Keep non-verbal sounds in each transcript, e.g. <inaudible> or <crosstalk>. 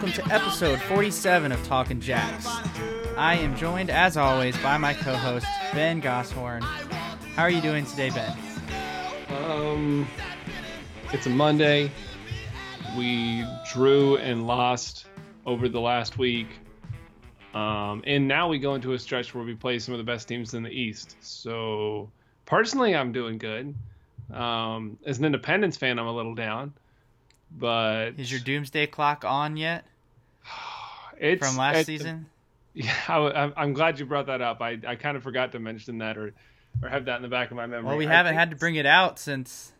Welcome to episode 47 of Talking Jacks. I am joined, as always, by my co-host Ben Gosshorn. How are you doing today, Ben? Um, it's a Monday. We drew and lost over the last week. Um, and now we go into a stretch where we play some of the best teams in the East. So personally, I'm doing good. Um, as an Independence fan, I'm a little down. But Is your doomsday clock on yet it's from last it's- season? <laughs> Yeah, I, I'm glad you brought that up. I, I kind of forgot to mention that or or have that in the back of my memory. Well, we I haven't had to bring it out since,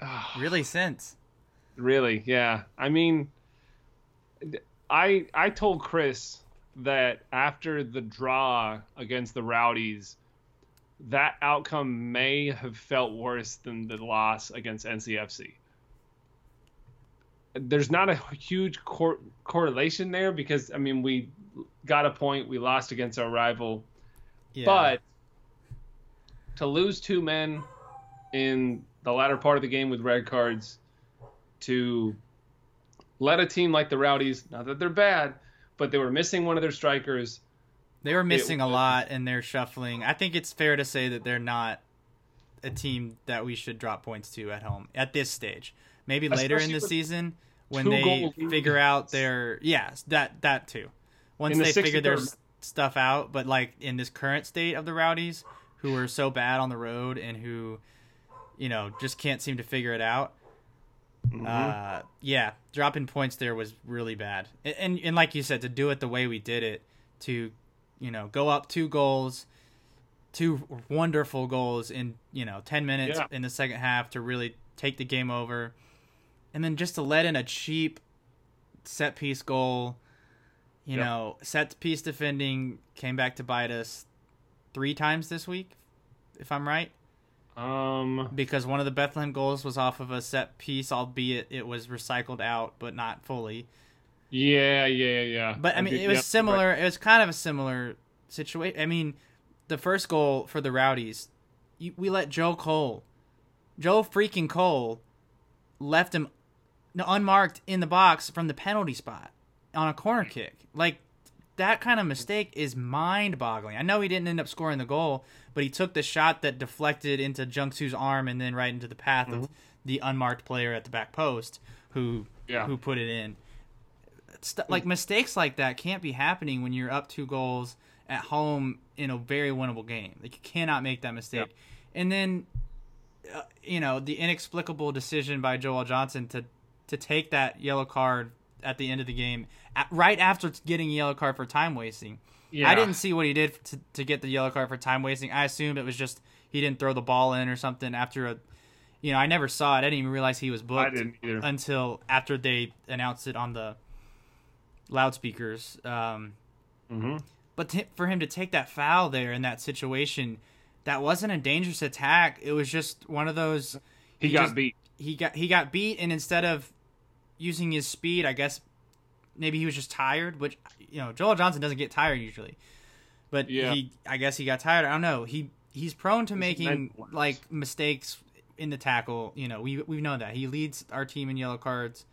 <sighs> really since. Really, yeah. I mean, I I told Chris that after the draw against the Rowdies, that outcome may have felt worse than the loss against NCFC. There's not a huge cor- correlation there because I mean we got a point, we lost against our rival, Yeah. but to lose two men in the latter part of the game with red cards, to let a team like the Rowdies, not that they're bad, but they were missing one of their strikers. They were missing a lot and they're shuffling. I think it's fair to say that they're not a team that we should drop points to at home at this stage. Maybe later in the season when they figure out their yes, that that too. Once the they figure their 63rd s- stuff out, but like in this current state of the Rowdies who are so bad on the road and who you know, just can't seem to figure it out. Mm-hmm. Uh, yeah, dropping points there was really bad. And, and and like you said, to do it the way we did it, to you know go up two goals, two wonderful goals in you know ten minutes Yeah. in the second half to really take the game over, and then just to let in a cheap set piece goal. You Yep. know, set piece defending came back to bite us three times this week, if I'm right um, because one of the Bethlehem goals was off of a set piece, albeit it was recycled out, but not fully. yeah, yeah, yeah. But I mean, it was yep, similar. right. It was kind of a similar situation. I mean, the first goal for the Rowdies, you, we let Joe Cole, Joe freaking Cole, left him unmarked in the box from the penalty spot on a corner kick. Like that kind of mistake is mind-boggling. I know he didn't end up scoring the goal, but he took the shot that deflected into Jungsu's arm and then right into the path of the unmarked player at the back post who Yeah. who put it in. St- like mistakes like that can't be happening when you're up two goals at home in a very winnable game. Like you cannot make that mistake. And then, uh, you know, the inexplicable decision by Joel Johnson to to take that yellow card at the end of the game, right after getting a yellow card for time wasting. yeah. I didn't see what he did to, to get the yellow card for time wasting. I assumed it was just he didn't throw the ball in or something after a. You know, I never saw it. I didn't even realize he was booked until after they announced it on the loudspeakers. Um, hmm but for him to take that foul there in that situation, that wasn't a dangerous attack. It was just one of those. He, he got just- beat. He got he got beat, and instead of using his speed, I guess maybe he was just tired. Which you know, Joel Johnson doesn't get tired usually, but Yeah. he I guess he got tired. I don't know. He he's prone to making like mistakes in the tackle. You know, we we've known that he leads our team in yellow cards.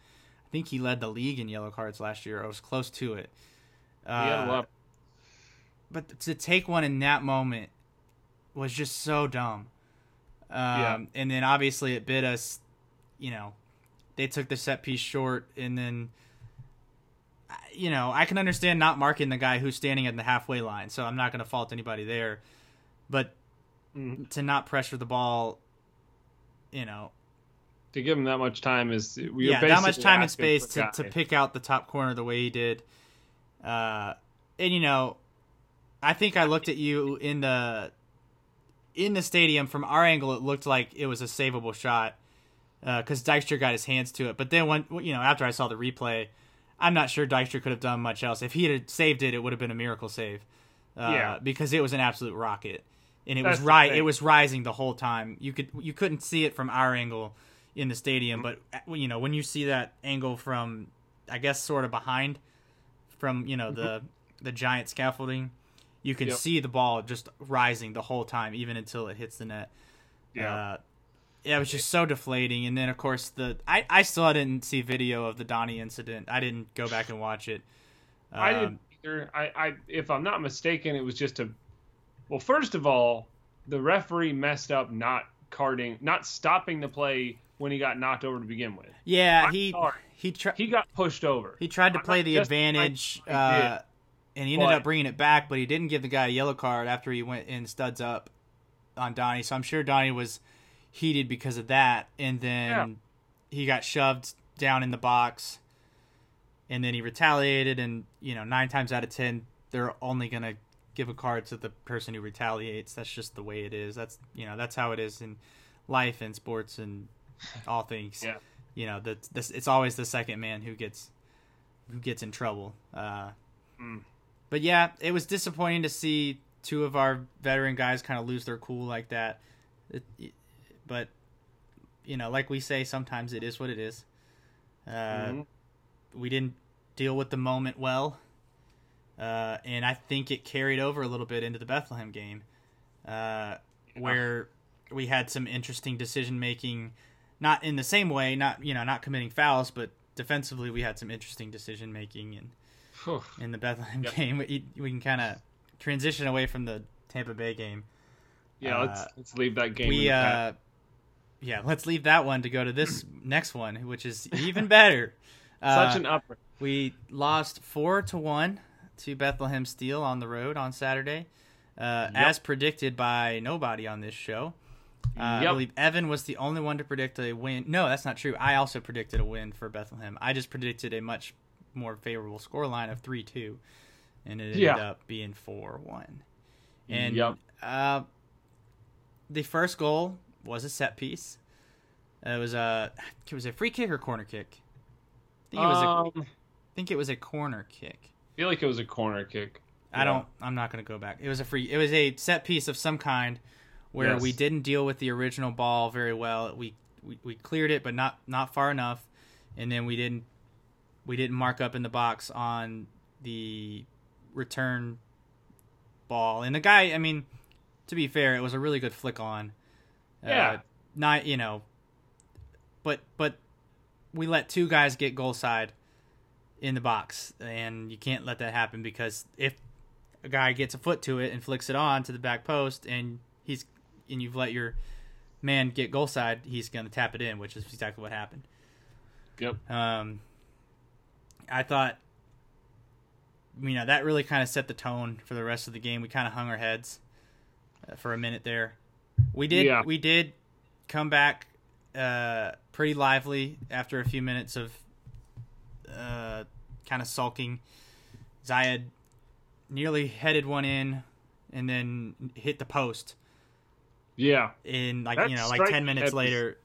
I think he led the league in yellow cards last year. I was close to it. He had a Uh, but to take one in that moment was just so dumb. Um, Yeah. And then obviously it bit us. You know, they took the set piece short, and then, you know, I can understand not marking the guy who's standing at the halfway line, so I'm not going to fault anybody there. But Mhm. to not pressure the ball, you know, To give him that much time is we yeah, that much time and space to, to pick out the top corner the way he did. Uh, and you know, I think I looked at you in the in the stadium from our angle. It looked like it was a savable shot because Dykstra got his hands to it. But then when you know after I saw the replay, I'm not sure Dykstra could have done much else. If he had saved it, it would have been a miracle save. Uh, Yeah. because it was an absolute rocket, and it That's was right. It was rising the whole time. You could you couldn't see it from our angle in the stadium, but uh, you know when you see that angle from, I guess sort of behind, from you know the the giant scaffolding, you can Yep. see the ball just rising the whole time, even until it hits the net. Yeah. Uh, yeah, it was just so deflating. And then of course the I I still didn't see video of the Donnie incident. I didn't go back and watch it. I Um, didn't either. I, I, if I'm not mistaken, it was just a. Well, first of all, the referee messed up not carding, not stopping the play when he got knocked over to begin with. Yeah, I'm he sorry. he tried He got pushed over. he tried to I'm play the advantage, uh, did, and he ended but- up bringing it back. But he didn't give the guy a yellow card after he went in studs up on Donnie. So I'm sure Donnie was heated because of that, and then Yeah. he got shoved down in the box, and then he retaliated. And you know, nine times out of ten, they're only gonna give a card to the person who retaliates. That's just the way it is. That's you know, that's how it is in life and sports and all things. Yeah. You know, that this it's always the second man who gets who gets in trouble. Uh, Mm. But yeah, it was disappointing to see two of our veteran guys kind of lose their cool like that. It, but you know, like we say, sometimes it is what it is. Uh, Mhm. We didn't deal with the moment well, uh, and I think it carried over a little bit into the Bethlehem game, uh, where we had some interesting decision making. Not in the same way, not you know, not committing fouls, but defensively we had some interesting decision making and in the Bethlehem Yep. game. We, we can kind of transition away from the Tampa Bay game. Yeah, let's Uh, let's leave that game. We uh, yeah, let's leave that one to go to this <clears throat> next one, which is even better. <laughs> Uh, Such an upper. we lost four to one to Bethlehem Steel on the road on Saturday, uh, Yep. as predicted by nobody on this show. Uh, I believe Evan was the only one to predict a win. No, that's not true. I also predicted a win for Bethlehem. I just predicted a much more favorable scoreline of three two, and it ended Yeah. up being four one. And Yep. uh, the first goal was a set piece. It was a it was a free kick or corner kick. I think it was a um, I think it was a corner kick. I feel like it was a corner kick. I Yeah. don't. I'm not going to go back. It was a free. It was a set piece of some kind, where Yes. we didn't deal with the original ball very well. We, we we cleared it, but not not far enough, and then we didn't we didn't mark up in the box on the return ball. And the guy, I mean, to be fair, it was a really good flick on. Yeah. Uh, not you know, but but we let two guys get goal side in the box, and you can't let that happen because if a guy gets a foot to it and flicks it on to the back post, and he's and you've let your man get goal side, he's gonna tap it in, which is exactly what happened. Yep. Um, I thought, you know, that really kind of set the tone for the rest of the game. We kind of hung our heads uh, for a minute there. We did, Yeah. we did come back uh, pretty lively after a few minutes of uh, kind of sulking. Zayed nearly headed one in and then hit the post Yeah, in like That you know like 10 minutes later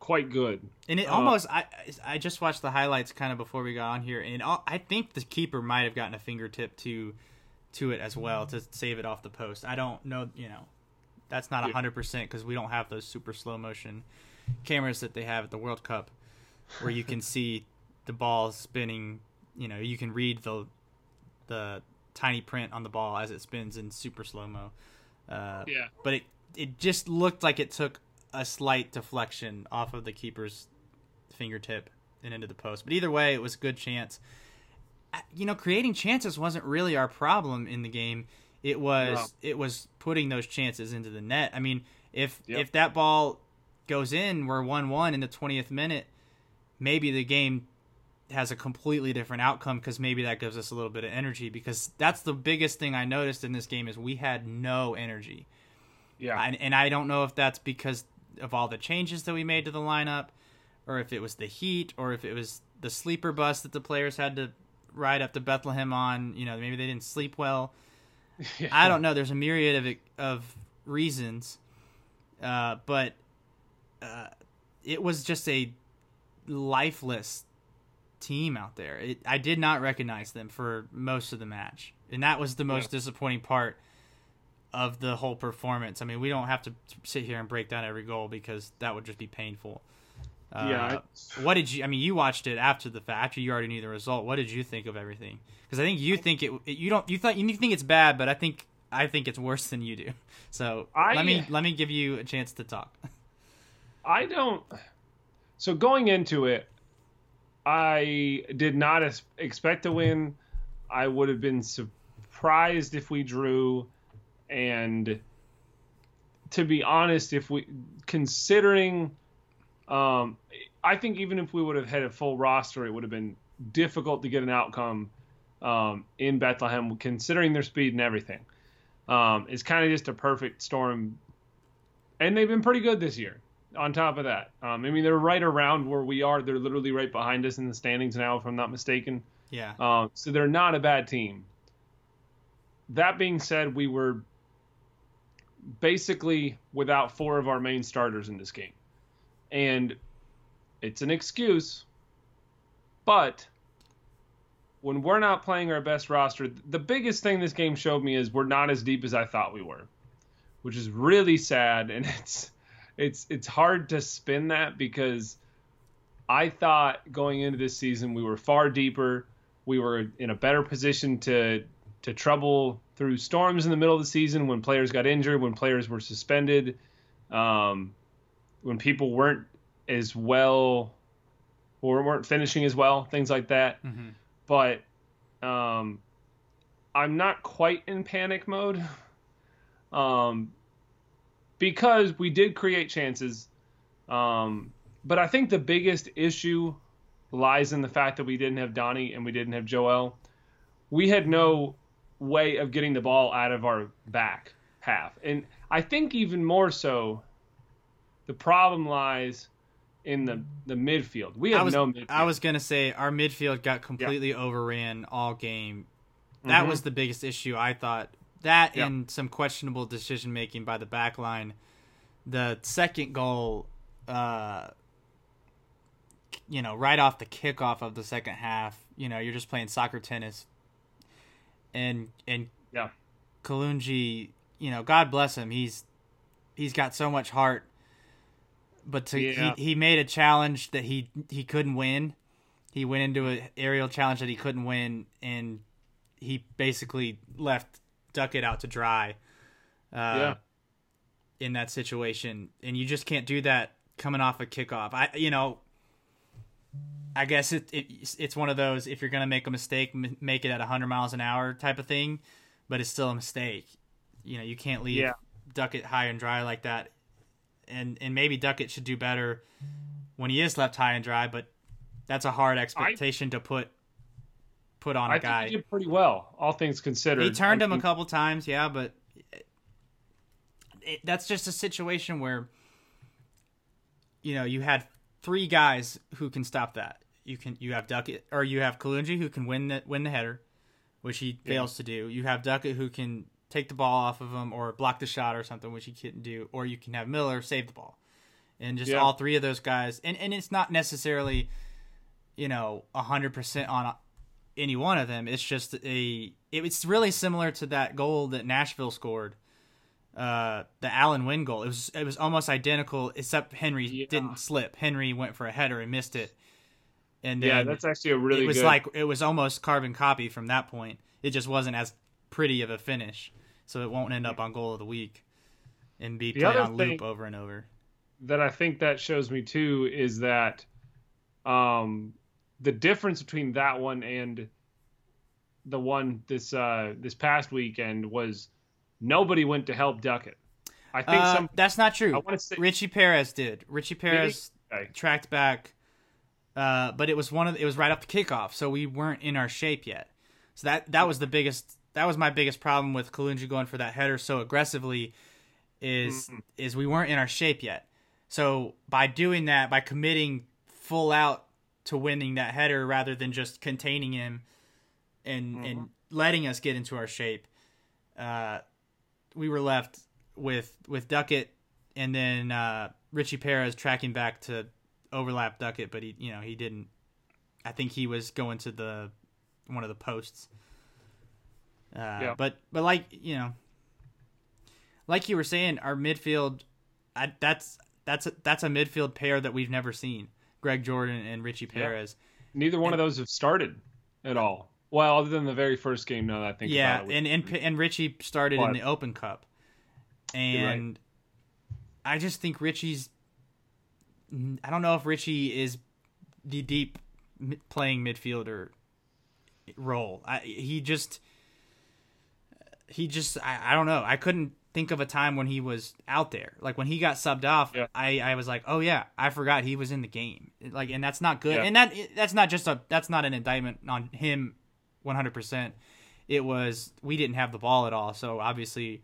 quite good. and it Uh, almost I I just watched the highlights kind of before we got on here, and it, al- I think the keeper might have gotten a fingertip to to it as well to save it off the post. I don't know, you know, that's not hundred percent because we don't have those super slow motion cameras that they have at the World Cup, where you can <laughs> see the ball spinning. You know, you can read the the tiny print on the ball as it spins in super slow mo. Uh, Yeah. but it it just looked like it took a slight deflection off of the keeper's fingertip and into the post. But either way, it was a good chance. You know, creating chances wasn't really our problem in the game. It was No. it was putting those chances into the net. I mean, if Yep. if that ball goes in, we're one one in the twentieth minute. Maybe the game has a completely different outcome because maybe that gives us a little bit of energy. Because that's the biggest thing I noticed in this game is we had no energy. Yeah. And, and I don't know if that's because of all the changes that we made to the lineup, or if it was the heat, or if it was the sleeper bus that the players had to ride up to Bethlehem on. You know, maybe they didn't sleep well. <laughs> I don't know. There's a myriad of of reasons, uh, but uh, it was just a lifeless team out there. It, I did not recognize them for most of the match, and that was the most Yeah. disappointing part of the whole performance. I mean, we don't have to sit here and break down every goal because that would just be painful. Uh, Yeah, What did you? I mean, you watched it after the fact. After you already knew the result. What did you think of everything? Because I think you think it, it. You don't. You thought you think it's bad, but I think I think it's worse than you do. <laughs> So I- let me let me give you a chance to talk. I don't. So going into it, I did not expect to win. I would have been surprised if we drew, and to be honest, if we considering, um, I think even if we would have had a full roster, it would have been difficult to get an outcome um, in Bethlehem, considering their speed and everything. Um, it's kind of just a perfect storm, and they've been pretty good this year. On top of that, um, I mean, they're right around where we are. They're literally right behind us in the standings now, if I'm not mistaken. Yeah. Um, so they're not a bad team. That being said, we were basically without four of our main starters in this game. And it's an excuse, but when we're not playing our best roster, the biggest thing this game showed me is we're not as deep as I thought we were, which is really sad <laughs> and it's it's it's hard to spin that because I thought going into this season we were far deeper, we were in a better position to to trouble through storms in the middle of the season when players got injured, when players were suspended, um, when people weren't as well or weren't finishing as well, things like that. Mm-hmm. But um, I'm not quite in panic mode <laughs> um, because we did create chances. Um, but I think the biggest issue lies in the fact that we didn't have Donnie and we didn't have Joel. We had no way of getting the ball out of our back half. And I think even more so, the problem lies in the, the midfield. We have I was, no midfield. I was gonna say our midfield got completely overran all game. That Mhm. was the biggest issue. I thought that Yep. and some questionable decision making by the back line. The second goal, uh, you know, right off the kickoff of the second half, you know, you're just playing soccer tennis, and and Yeah. Kalunji, you know, God bless him. He's he's got so much heart. But to Yeah. he, he made a challenge that he he couldn't win. He went into an aerial challenge that he couldn't win, and he basically left Duckett out to dry. Uh, Yeah. In that situation, and you just can't do that coming off a kickoff. I you know. I guess it, it it's one of those if you're gonna make a mistake, m- make it at 100 miles an hour type of thing, but it's still a mistake. You know, you can't leave Yeah. Duckett high and dry like that. And and maybe Duckett should do better when he is left high and dry, but that's a hard expectation to put put on a I guy. think he did pretty well, all things considered. He turned I him a couple times, yeah, but it, that's just a situation where you know you had three guys who can stop that. You can you have Duckett or you have Kalunji who can win the win the header, which he Yeah. fails to do. You have Duckett who can take the ball off of him or block the shot or something, which he couldn't do. Or you can have Miller save the ball, and just Yeah. all three of those guys. And and it's not necessarily, you know, hundred percent on any one of them. It's just a. It, it's really similar to that goal that Nashville scored, uh, the Alan Winn goal. It was it was almost identical, except Henry Yeah. didn't slip. Henry went for a header and missed it. And then Yeah, that's actually a really it was good. like it was almost carbon copy from that point. It just wasn't as pretty of a finish, so it won't end up on goal of the week and be The played on loop over and over. that I think that shows me too is that um, the difference between that one and the one this uh, this past weekend was nobody went to help Duckett. I think Uh, some. that's not I true. want to say Richie Perez did. Richie Perez Okay. tracked back, uh, but it was one of the, it was right off the kickoff, so we weren't in our shape yet. So that that was the biggest that was my biggest problem with Kalunji going for that header so aggressively is Mhm. is we weren't in our shape yet. So by doing that, by committing full out to winning that header rather than just containing him and and letting us get into our shape, uh, we were left with with Duckett and then uh, Richie Perez tracking back to overlap Duckett, but he you know he didn't. I think he was going to the one of the posts. Uh, Yeah. But but like you know, like you were saying, our midfield, I, that's that's a, that's a midfield pair that we've never seen. Greg Jordan and Richie Yeah. Perez. neither one of those have started at all. Well, other than the very first game, now that I think yeah, about it. and and and Richie started in the Open Cup, right. and I just think Richie's I don't know if Richie is the deep playing midfielder role. I, he just he just I, I don't know. I couldn't think of a time when he was out there. Like when he got subbed off, yeah. I I was like, "Oh yeah, I forgot he was in the game." Like and that's not good. Yeah. And that that's not just a that's not an indictment on him 100%. It was we didn't have the ball at all. So obviously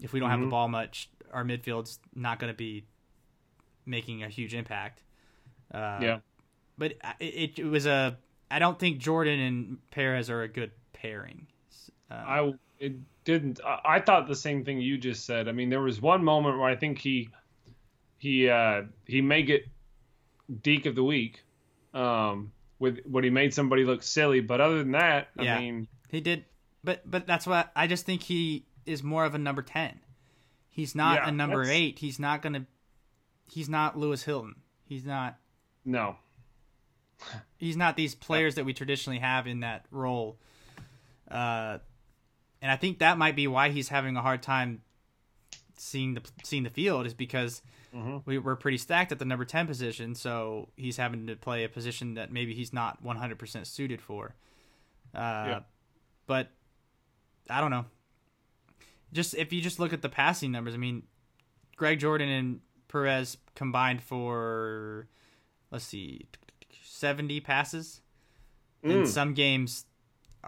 if we don't mm-hmm. have the mm-hmm. ball much, our midfield's not going to be making a huge impact. Uh, yeah. But it, it was a I don't think Jordan and Perez are a good pairing. Uh, I it didn't. I, thought the same thing you just said. I mean, there was one moment where I think he he uh, he may get Deke of the week um, with when he made somebody look silly. But other than that, yeah, I mean, he did. But but that's what I just think he is more of a number ten. He's not yeah, a number eight. He's not gonna. He's not Lewis Hilton. He's not. No. he's not these players that we traditionally have in that role. Uh, and I think that might be why he's having a hard time seeing the seeing the field is because mm-hmm. we, we're pretty stacked at the number ten position, so he's having to play a position that maybe he's not one hundred percent suited for. Uh, yeah. But I don't know. Just if you just look at the passing numbers, I mean, Greg Jordan and Perez combined for let's see, seventy passes. Mm. In some games,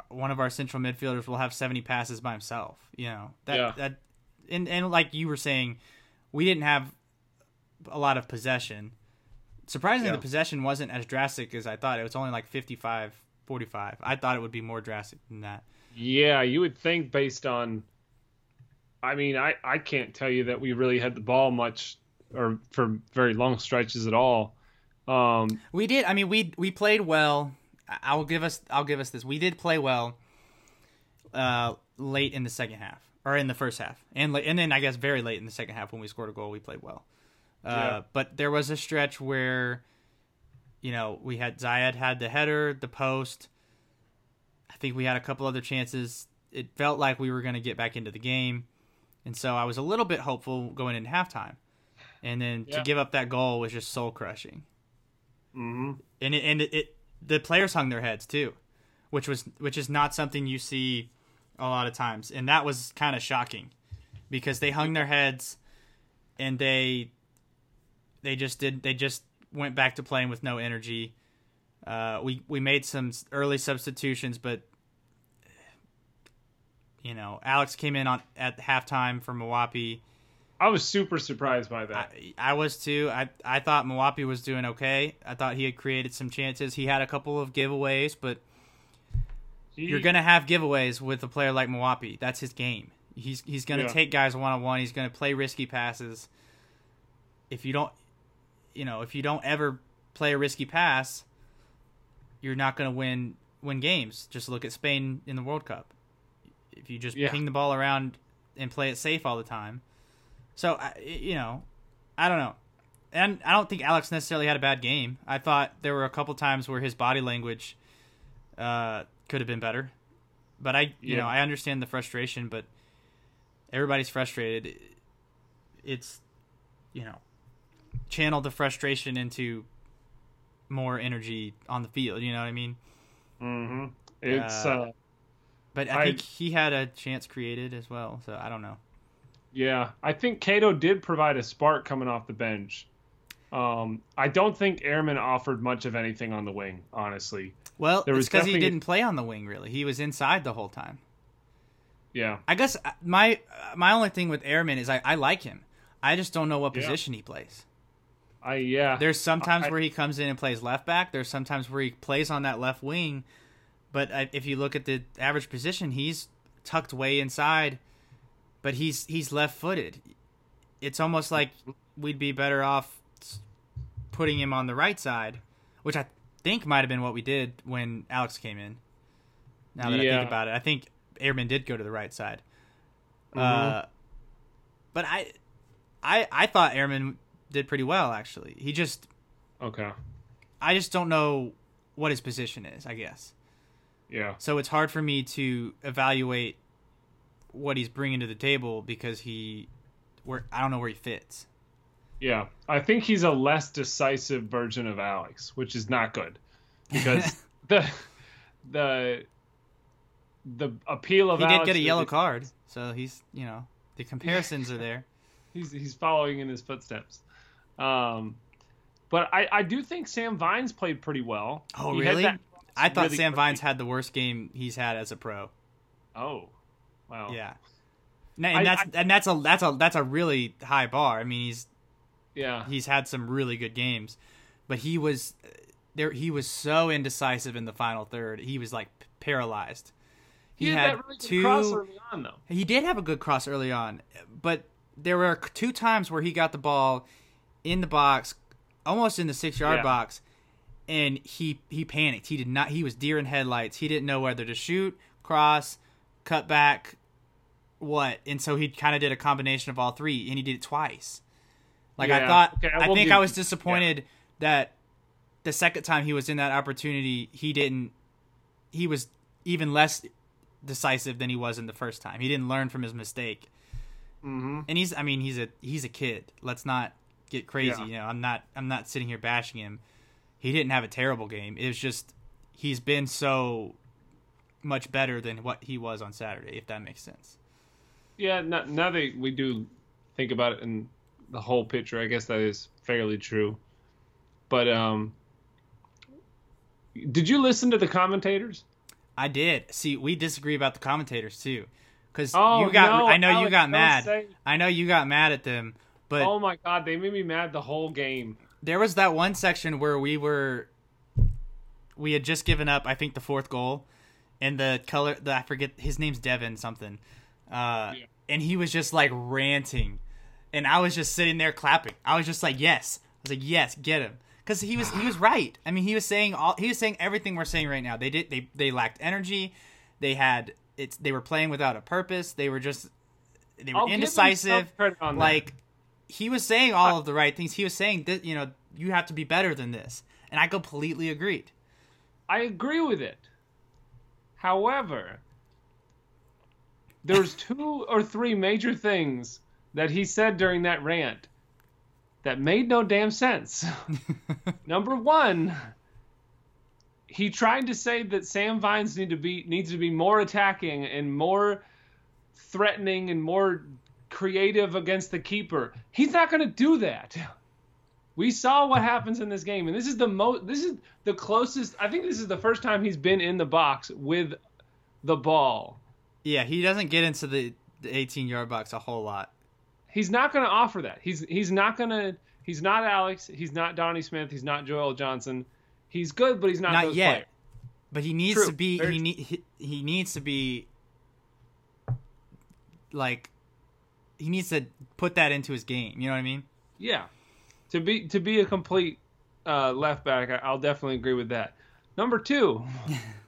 one of our central midfielders will have 70 passes by himself. You know that yeah. that, and and like you were saying, we didn't have a lot of possession. Surprisingly, yeah. the possession wasn't as drastic as I thought. It was only like 55, 45. I thought it would be more drastic than that. Yeah, you would think based on. I mean, I I can't tell you that we really had the ball much or for very long stretches at all. Um, we did. I mean, we we played well I'll give us I'll give us this. We did play well uh, late in the second half or in the first half, and and then I guess very late in the second half when we scored a goal, we played well. Uh, yeah. But there was a stretch where, you know, we had Zayed had the header, the post. I think we had a couple other chances. It felt like we were going to get back into the game, and so I was a little bit hopeful going into halftime. And then yeah. to give up that goal was just soul crushing. Mm-hmm. And it, and it, it the players hung their heads too, which was which is not something you see a lot of times, and that was kind of shocking because they hung their heads and they they just did they just went back to playing with no energy. Uh, we we made some early substitutions, but you know Alex came in on at halftime for Mwapi I was super surprised by that. I, I, was too. I I thought Mwapi was doing okay. I thought he had created some chances. He had a couple of giveaways, but he, you're gonna have giveaways with a player like Mwapi. That's his game. He's he's gonna yeah. take guys one on one. He's gonna play risky passes. If you don't, you know, if you don't ever play a risky pass, you're not gonna win win games. Just look at Spain in the World Cup. If you just yeah. ping the ball around and play it safe all the time so you know, I don't know, and I don't think Alex necessarily had a bad game. I thought there were a couple times where his body language uh, could have been better, but I you yeah. know I understand the frustration, but everybody's frustrated. It's you know channel the frustration into more energy on the field. You know what I mean? Mm-hmm. It's. Uh, uh, but I, I think he had a chance created as well. So I don't know. Yeah, I think Cato did provide a spark coming off the bench. Um, I don't think Ehrman offered much of anything on the wing, honestly. Well, there it's because he didn't play on the wing really. He was inside the whole time. Yeah. I guess uh, my uh, my only thing with Ehrman is I, I like him. I just don't know what position yeah. he plays. I yeah. There's sometimes I, where he comes in and plays left back. There's sometimes where he plays on that left wing, but if you look at the average position, he's tucked way inside but he's he's left-footed. It's almost like we'd be better off putting him on the right side, which I think might have been what we did when Alex came in. Now that yeah. I think about it, I think Ehrman did go to the right side. Mm-hmm. Uh, but I, I, I thought Ehrman did pretty well actually. He just okay. I just don't know what his position is. I guess. Yeah. So it's hard for me to evaluate what he's bringing to the table because he, where I don't know where he fits. Yeah, I think he's a less decisive version of Alex, which is not good because <laughs> the the the appeal of he Alex did get a yellow card, so he's you know the comparisons are there. <laughs> He's he's following in his footsteps. Um, but I I do think Sam Vines played pretty well. Oh He really? I thought really Sam. Vines had the worst game he's had as a pro. Oh, wow. Yeah. And and I- that's and that's a that's a that's a really high bar. I mean, he's Yeah. he's had some really good games, but he was there. He was so indecisive in the final third. He was like paralyzed. He, He had, had that really good two- cross early on though. He did have a good cross early on, but there were two times where he got the ball in the box, almost in the six yard Yeah. box, and he he panicked. He did not. He was deer in headlights. He didn't know whether to shoot, cross, cut back, what, and so he kind of did a combination of all three, and he did it twice. Like I thought, okay, I I think give- I was disappointed that the second time he was in that opportunity, he didn't. He was even less decisive than he was in the first time. He didn't learn from his mistake. Mm-hmm. And he's I mean, he's a he's a kid. Let's not get crazy. Yeah. You know, I'm not I'm not sitting here bashing him. He didn't have a terrible game. It was just he's been so much better than what he was on Saturday, if that makes sense. Yeah. Now, now that we do think about it in the whole picture, I guess that is fairly true. But um, did you listen to the commentators? I did. See, we disagree about the commentators too. Cuz Oh, you got no, I know you got mad. say- I know you got mad at them, but oh my god, they made me mad the whole game. there was that one section where we were we had just given up i think the fourth goal and the color the i forget his name's devin something uh Yeah. and he was just like ranting and i was just sitting there clapping i was just like yes i was like yes get him because he was he was right i mean he was saying all he was saying everything we're saying right now they did they they lacked energy they had it's they were playing without a purpose they were just they were I'll indecisive credit that. like he was saying all of the right things. He was saying that you know you have to be better than this, and I completely agreed. I agree with it. However, there's two or three major things that he said during that rant that made no damn sense. <laughs> Number one, he tried to say that Sam Vines need to be needs to be more attacking and more threatening and more creative against the keeper. He's not going to do that. We saw what happens in this game, and this is the most. This is the closest. I think this is the first time he's been in the box with the ball. Yeah, he doesn't get into the, the 18 yard box a whole lot. He's not going to offer that. He's he's not going to. He's not Alex. He's not Donnie Smith. He's not Joel Johnson. He's good, but he's not, Not yet. players. But he needs True. to be. He, he he needs to be like he needs to put that into his game. You know what I mean? Yeah, to be to be a complete uh, left back, I'll definitely agree with that. Number two, <laughs>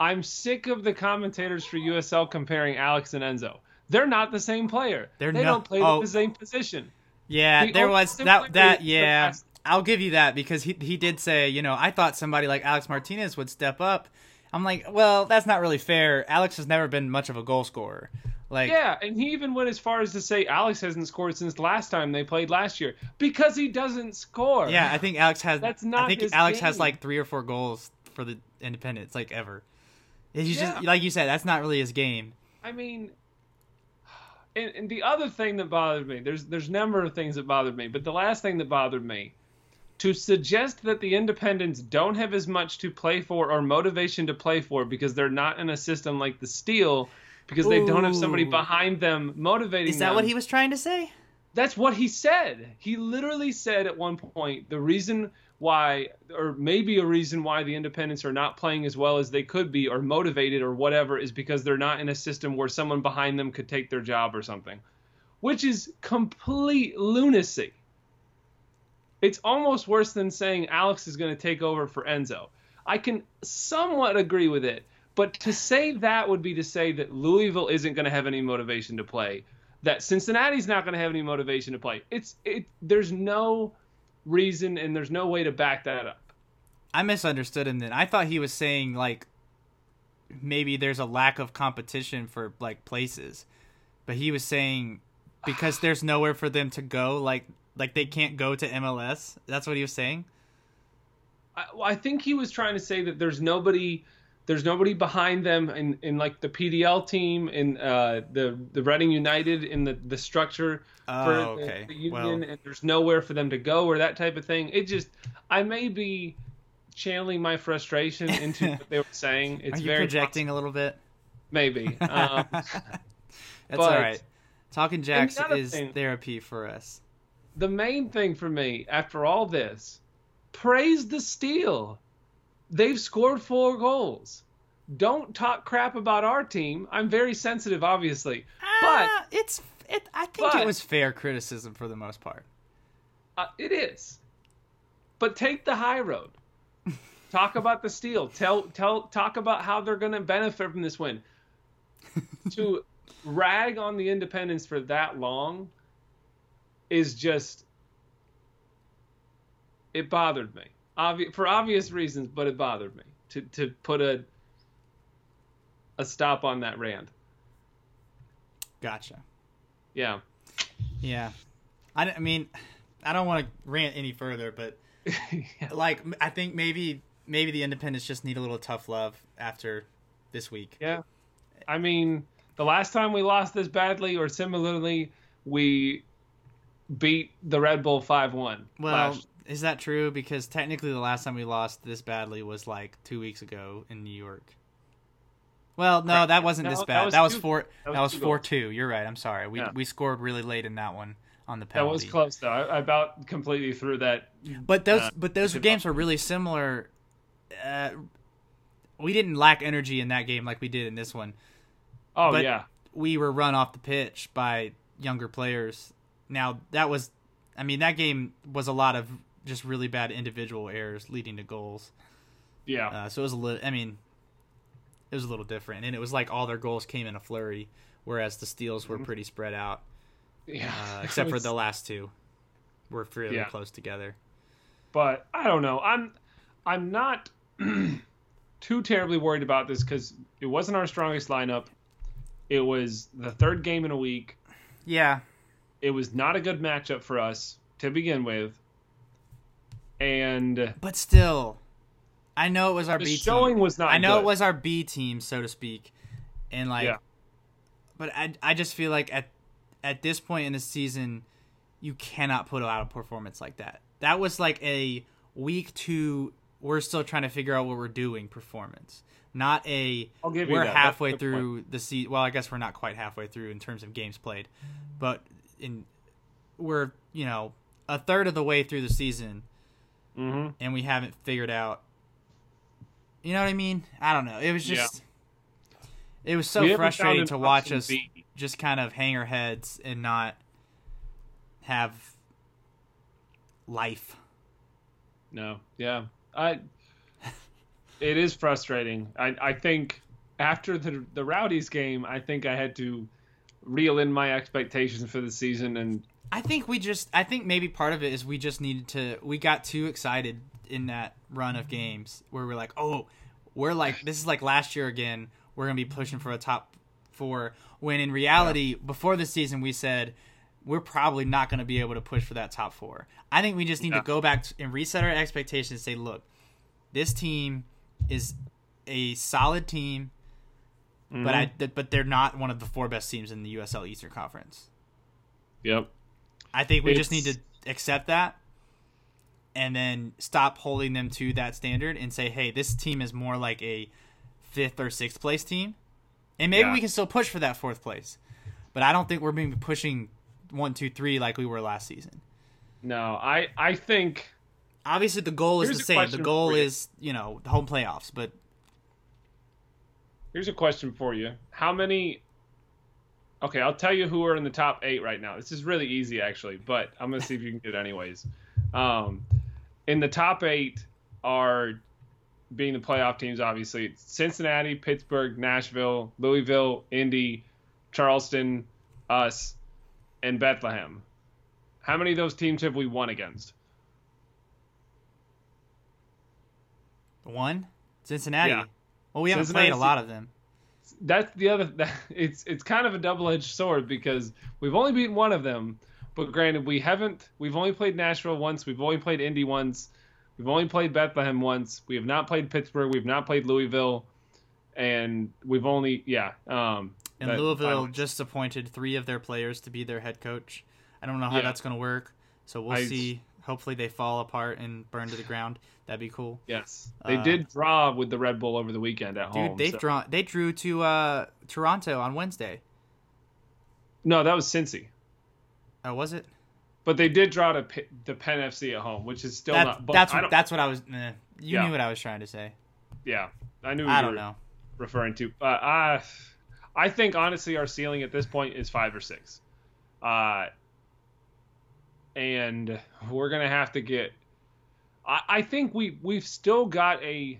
I'm sick of the commentators for USL comparing Alex and Enzo. They're not the same player. They're they no- don't play oh. the same position. Yeah, The there was that that yeah. I'll give you that because he he did say, you know, I thought somebody like Alex Martinez would step up. I'm like, well, that's not really fair. Alex has never been much of a goal scorer. Like Yeah, and he even went as far as to say Alex hasn't scored since last time they played last year because he doesn't score. Yeah, I think Alex has. That's not I think Alex has like three or four goals for the Independence, like ever. He's Yeah. just like you said. That's not really his game. I mean, and, and the other thing that bothered me, there's there's a number of things that bothered me, but the last thing that bothered me, to suggest that the Independence don't have as much to play for or motivation to play for because they're not in a system like the Steel, because they don't have somebody behind them motivating Is that them. what he was trying to say? That's what he said. He literally said at one point the reason why, or maybe a reason why the Independence are not playing as well as they could be, or motivated, or whatever, is because they're not in a system where someone behind them could take their job or something, which is complete lunacy. It's almost worse than saying Alex is going to take over for Enzo. I can somewhat agree with it, but to say that would be to say that Louisville isn't going to have any motivation to play, that Cincinnati's not going to have any motivation to play. It's it. There's no reason and there's no way to back that up. I misunderstood him then. I thought he was saying like maybe there's a lack of competition for like places, but he was saying because there's nowhere for them to go. Like like they can't go to MLS. That's what he was saying. I, well, I think he was trying to say that there's nobody there's nobody behind them in, in like the PDL team in uh, the the Reading United in the the structure Oh, for okay. the, the union, Well- and there's nowhere for them to go or that type of thing. It just I may be channeling my frustration into <laughs> what they were saying. It's Are you very projecting a little bit? maybe. <laughs> Um, That's but- all right. Talking Jacks is thing- therapy for us. the main thing for me after all this, praise the steel. They've scored four goals. Don't talk crap about our team. I'm very sensitive, obviously, but Ah, it's it. I think but- it was fair criticism for the most part. uh, it is. But take the high road. talk about the steel. Tell tell talk about how they're going to benefit from this win. <laughs> to rag on the Independence for that long is just it bothered me. Obvi- for obvious reasons, but it bothered me to to put a a stop on that rant. Gotcha. Yeah. Yeah, I, I mean, I don't want to rant any further, but <laughs> yeah. like I think maybe maybe the Independence just need a little tough love after this week. Yeah. I mean, the last time we lost this badly, or similarly, we beat the Red Bull 5 1. Well, is that true? Because technically, the last time we lost this badly was like two weeks ago in New York. Well, no, that wasn't No, this that bad. was That was two- four. that That was two four goals. two. You're right. I'm sorry. We Yeah. we scored really late in that one on the penalty. that was close, though. I, I about completely threw that. But those Uh, but those games were really similar. Uh, we didn't lack energy in that game like we did in this one. Oh, But- yeah. We were run off the pitch by younger players. Now that was, I mean, that game was a lot of just really bad individual errors leading to goals. Yeah. Uh, so it was a little. I mean, it was a little different, and it was like all their goals came in a flurry, whereas the steals were pretty spread out, yeah. uh, <laughs> except for the last two, were really Yeah. close together. but I don't know. I'm I'm not <clears throat> too terribly worried about this because it wasn't our strongest lineup. It was the third game in a week. Yeah, It was not a good matchup for us to begin with. And but still, I know it was our the B showing team. was not I know good. it was our B team, so to speak, and like, Yeah. but I I just feel like at at this point in the season, you cannot put out a performance like that. That was like a week two. We're still trying to figure out what we're doing performance, not a we're that. Halfway the point. through the season. Well, I guess we're not quite halfway through in terms of games played, but in we're you know a third of the way through the season, Mhm. and we haven't figured out. You know what I mean? I don't know. It was Yeah. just. It was so We frustrating to watch us B. just kind of hang our heads and not have life. No, yeah, I. It is frustrating. I I think after the the Rowdies game, I think I had to reel in my expectations for the season, and I think we just I think maybe part of it is we just needed to we got too excited in that run of games where we're like, "Oh, we're like this is like last year again. We're going to be pushing for a top 4." When in reality, before the season we said we're probably not going to be able to push for that top 4. I think we just need Yeah. to go back and reset our expectations and say, "Look, this team is a solid team, but mm-hmm. I but they're not one of the four best teams in the USL Eastern Conference." yep, I think we just need to accept that and then stop holding them to that standard and say, hey, this team is more like a fifth or sixth place team. And maybe Yeah. we can still push for that fourth place. But I don't think we're being pushing one, two, three like we were last season. no, I I think Obviously, the goal is Here's the same. The goal is, you know, the home playoffs. But here's a question for you: How many? Okay, I'll tell you who are in the top eight right now. This is really easy, actually, but I'm gonna see if you can get it anyways. Um, in the top eight are being the playoff teams. Obviously, Cincinnati, Pittsburgh, Nashville, Louisville, Indy, Charleston, us, and Bethlehem. How many of those teams have we won against? one, Cincinnati. Yeah. Well, we haven't Cincinnati's played a lot of them. That's the other. <laughs> That, it's it's kind of a double-edged sword because we've only beaten one of them, but granted, we haven't. We've only played Nashville once. We've only played Indy once. We've only played Bethlehem once. We have not played Pittsburgh. We've not played Louisville, and we've only yeah. Um, and Louisville just appointed three of their players to be their head coach. I don't know how yeah. that's going to work, so we'll I, see. Hopefully, they fall apart and burn to the ground. That'd be cool. Yes, they uh, did draw with the Red Bull over the weekend at dude, home. They've so. drawn. They drew to uh, Toronto on Wednesday. No, that was Cincy. Oh, was it? But they did draw to P- the Penn FC at home, which is still that's, not. that's what, that's what I was. Eh, you yeah. knew what I was trying to say. Yeah, I knew. I don't know. Referring to, uh, I, I think honestly, our ceiling at this point is five or six, uh, and we're gonna have to get. I, I think we we've still got a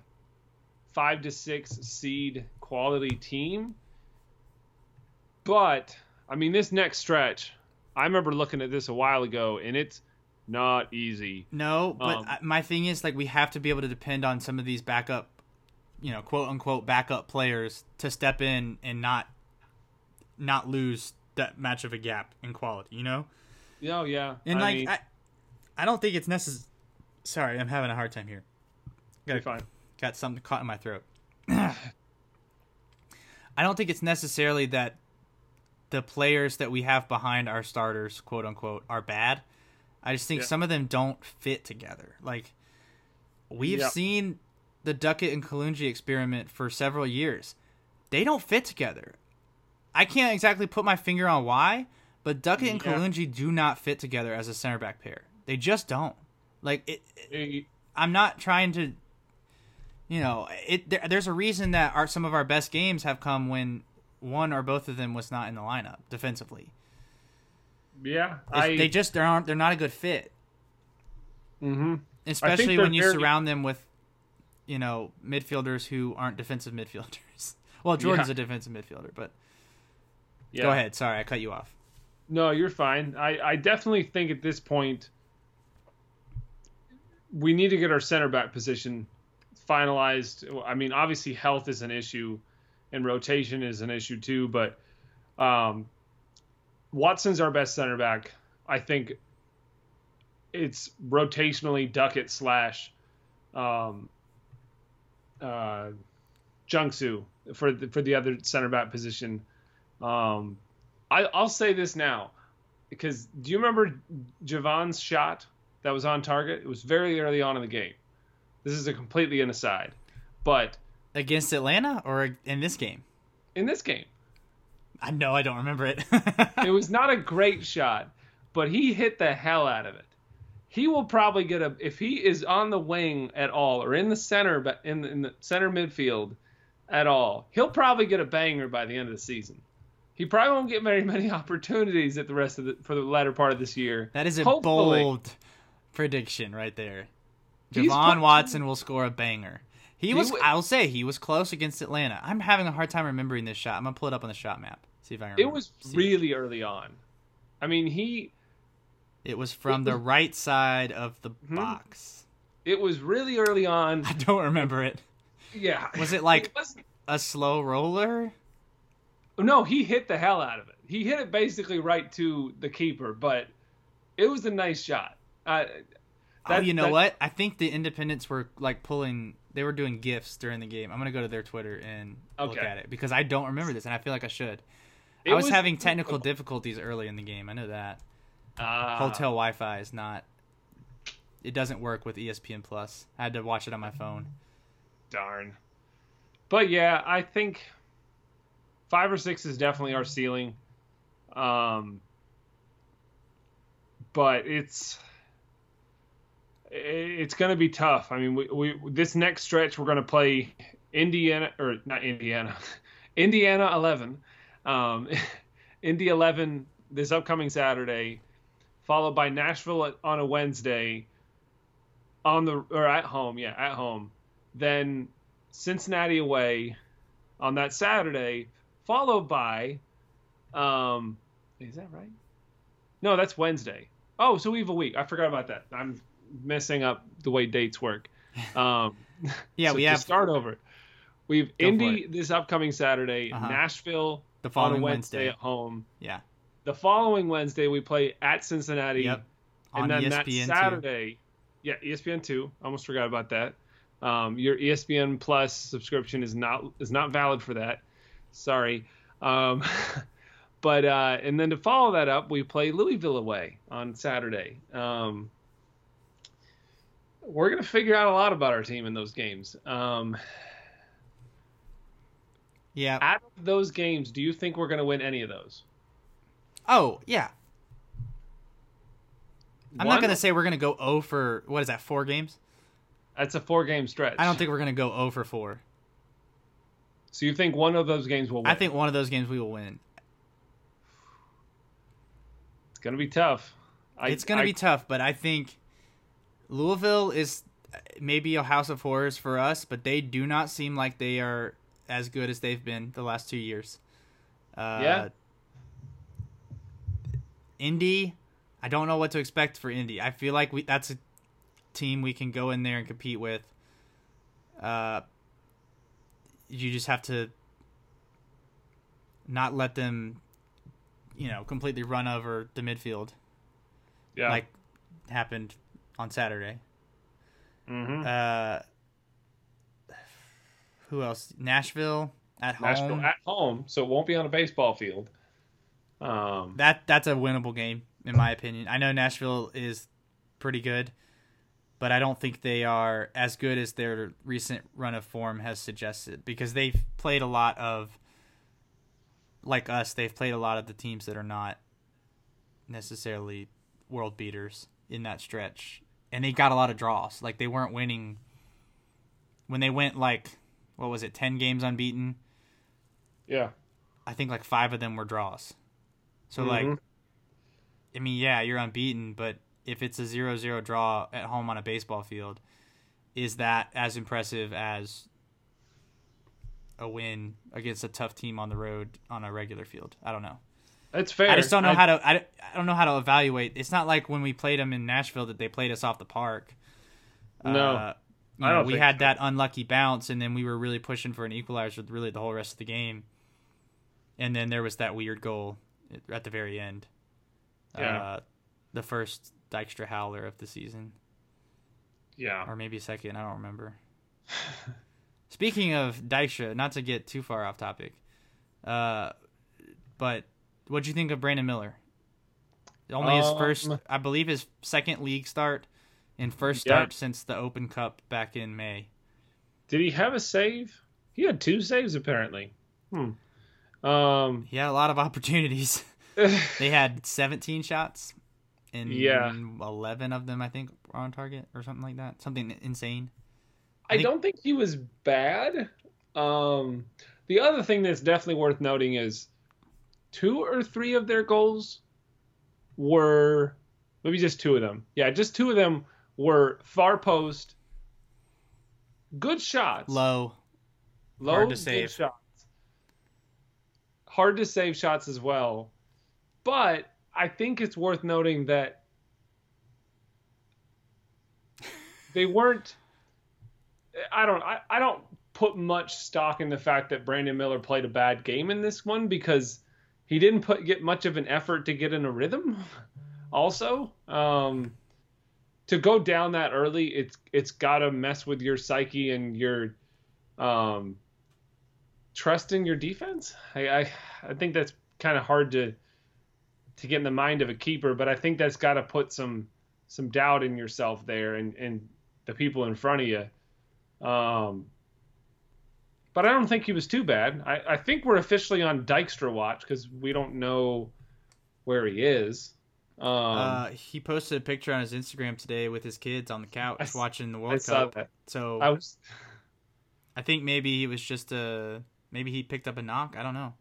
five to six seed quality team, but I mean this next stretch I remember looking at this a while ago, and it's not easy. No, but um, my thing is like we have to be able to depend on some of these backup, you know, quote unquote backup players to step in and not not lose that much of a gap in quality. You know? Yeah, yeah. And I like mean, I, I don't think it's necessary. Sorry, I'm having a hard time here. Got fine. Got something caught in my throat. <clears throat> I don't think it's necessarily that the players that we have behind our starters, quote unquote, are bad. I just think yeah. some of them don't fit together. Like we've yep. seen the Duckett and Kalungi experiment for several years. They don't fit together. I can't exactly put my finger on why, but Duckett and yeah. Kalungi do not fit together as a center back pair. They just don't. Like it, it I'm not trying to you know, it there, there's a reason that our some of our best games have come when one or both of them was not in the lineup defensively. Yeah, I, they just they aren't they're not a good fit. Mm-hmm. Especially when you very... surround them with, you know, midfielders who aren't defensive midfielders. <laughs> well, Jordan's yeah. a defensive midfielder, but yeah. go ahead. Sorry, I cut you off. No, you're fine. I I definitely think at this point we need to get our center back position finalized. I mean, obviously health is an issue and rotation is an issue too. But um, Watson's our best center back. I think it's rotationally Duckett slash um, uh, Jungsu for the, for the other center back position. Um, I, I'll say this now because do you remember Javon's shot that was on target? It was very early on in the game. This is a completely an aside, but Against Atlanta or in this game? In this game. I know I don't remember it. <laughs> it was not a <laughs> great shot, but he hit the hell out of it. He will probably get a if he is on the wing at all or in the center but in the, in the center midfield at all. He'll probably get a banger by the end of the season. He probably won't get very many <laughs> opportunities at the rest of the for the latter part of this year. That is a Hopefully. bold prediction right there. Javon Watson will score a banger. He was. W- I'll say he was close against Atlanta. I'm having a hard time remembering this shot. I'm gonna pull it up on the shot map. See if I remember. It was really early on. I mean, he. It was from it was, the right side of the hmm box. It was really early on. <laughs> I don't remember it. Yeah. Was it like <laughs> it a slow roller? No, he hit the hell out of it. He hit it basically right to the keeper, but it was a nice shot. Uh, that, oh, you know that, what? I think the Independence were like pulling they were doing gifts during the game. I'm gonna go to their Twitter and okay. look at it because I don't remember this, and I feel like I should. It I was, was, having technical difficulties early in the game. I know that. Uh, Hotel Wi-Fi is not. It doesn't work with ESPN Plus. I had to watch it on my phone. Darn. But yeah, I think five or six is definitely our ceiling. Um, but it's it's going to be tough. I mean, we, we this next stretch we're going to play Indiana or not Indiana, <laughs> Indiana 11, um, <laughs> Indy 11 this upcoming Saturday, followed by Nashville on a Wednesday, on the or at home, yeah, at home. Then Cincinnati away on that Saturday, followed by, um, is that right? No, that's Wednesday. Oh, so we have a week. I forgot about that. I'm messing up the way dates work. <laughs> Um, yeah, so we have to start over. We've Go Indy this upcoming Saturday, Uh-huh. Nashville The on following Wednesday, Wednesday. at home. Yeah. The following Wednesday we play at Cincinnati. Yep. And On E then that ESPN too. Saturday, yeah, E ESPN two. Almost forgot about that. Um, your ESPN Plus subscription is not is not valid for that. Sorry. Um, <laughs> but uh, and then to follow that up, we play Louisville away on Saturday. Um, we're gonna figure out a lot about our team in those games. Um, Yeah. out of those games, do you think we're gonna win any of those? Oh yeah. I'm not gonna say we're gonna go 0 for what is that? Four games? That's a four game stretch. I don't think we're gonna go 0 for four. So. You think one of those games will win? I think one of those games we will win. it's gonna be tough. I, it's gonna be tough, but I think Louisville is maybe a house of horrors for us, but they do not seem like they are as good as they've been the last two years. Uh, Yeah. Indy, I don't know what to expect for Indy. I feel like we that's a team we can go in there and compete with. Uh, you just have to not let them, you know, completely run over the midfield yeah. like happened on Saturday. Mhm. Uh, who else? Nashville at home. Nashville at home, so it won't be on a baseball field. Um, that that's a winnable game in my opinion. I know Nashville is pretty good, but I don't think they are as good as their recent run of form has suggested because they've played a lot of like us, they've played a lot of the teams that are not necessarily world beaters in that stretch. And they got a lot of draws. Like they weren't winning when they went like what was it, 10 games unbeaten? yeah, I think like 5 of them were draws. So like Mhm. I mean, yeah, you're unbeaten, but if it's a 0-0 draw at home on a baseball field, is that as impressive as a win against a tough team on the road on a regular field? I don't know. that's fair. I just don't know I- how to. I, I don't know how to evaluate. It's not like when we played them in Nashville that they played us off the park. No, Uh, I don't we had so. that unlucky bounce, and then we were really pushing for an equalizer really the whole rest of the game. And then there was that weird goal at the very end. Yeah. Uh, the first Dykstra howler of the season, Yeah, or maybe second. I don't remember. <laughs> Speaking of Dykstra, not to get too far off topic, uh, but what'd you think of Brandon Miller? Only his first, Um, I believe, his second league start and first Yeah. start since the Open Cup back in May. did he have a save? He had two saves apparently. Hmm. Um. He had a lot of opportunities. <laughs> they had 17 shots, and Yeah. 11 of them, I think, were on target or something like that. Something insane. I think- don't think he was bad. Um, the other thing that's definitely worth noting is two or three of their goals were maybe just two of them. Yeah, just two of them were far post. Good shots. Low. Low, hard to good save. shots. Hard to save shots as well. But I think it's worth noting that they weren't I don't I, I don't put much stock in the fact that Brandon Miller played a bad game in this one because he didn't put get much of an effort to get in a rhythm <laughs> also. Um to go down that early, it's it's got to mess with your psyche and your um, trust in your defense. I I, I think that's kind of hard to to get in the mind of a keeper, but I think that's got to put some some doubt in yourself there and and the people in front of you. Um, but I don't think he was too bad. I, I think we're officially on Dykstra watch because we don't know where he is. Um, uh, he posted a picture on his Instagram today with his kids on the couch I watching the I World saw Cup. that. So I was <laughs> I think maybe he was just a maybe he picked up a knock. I don't know.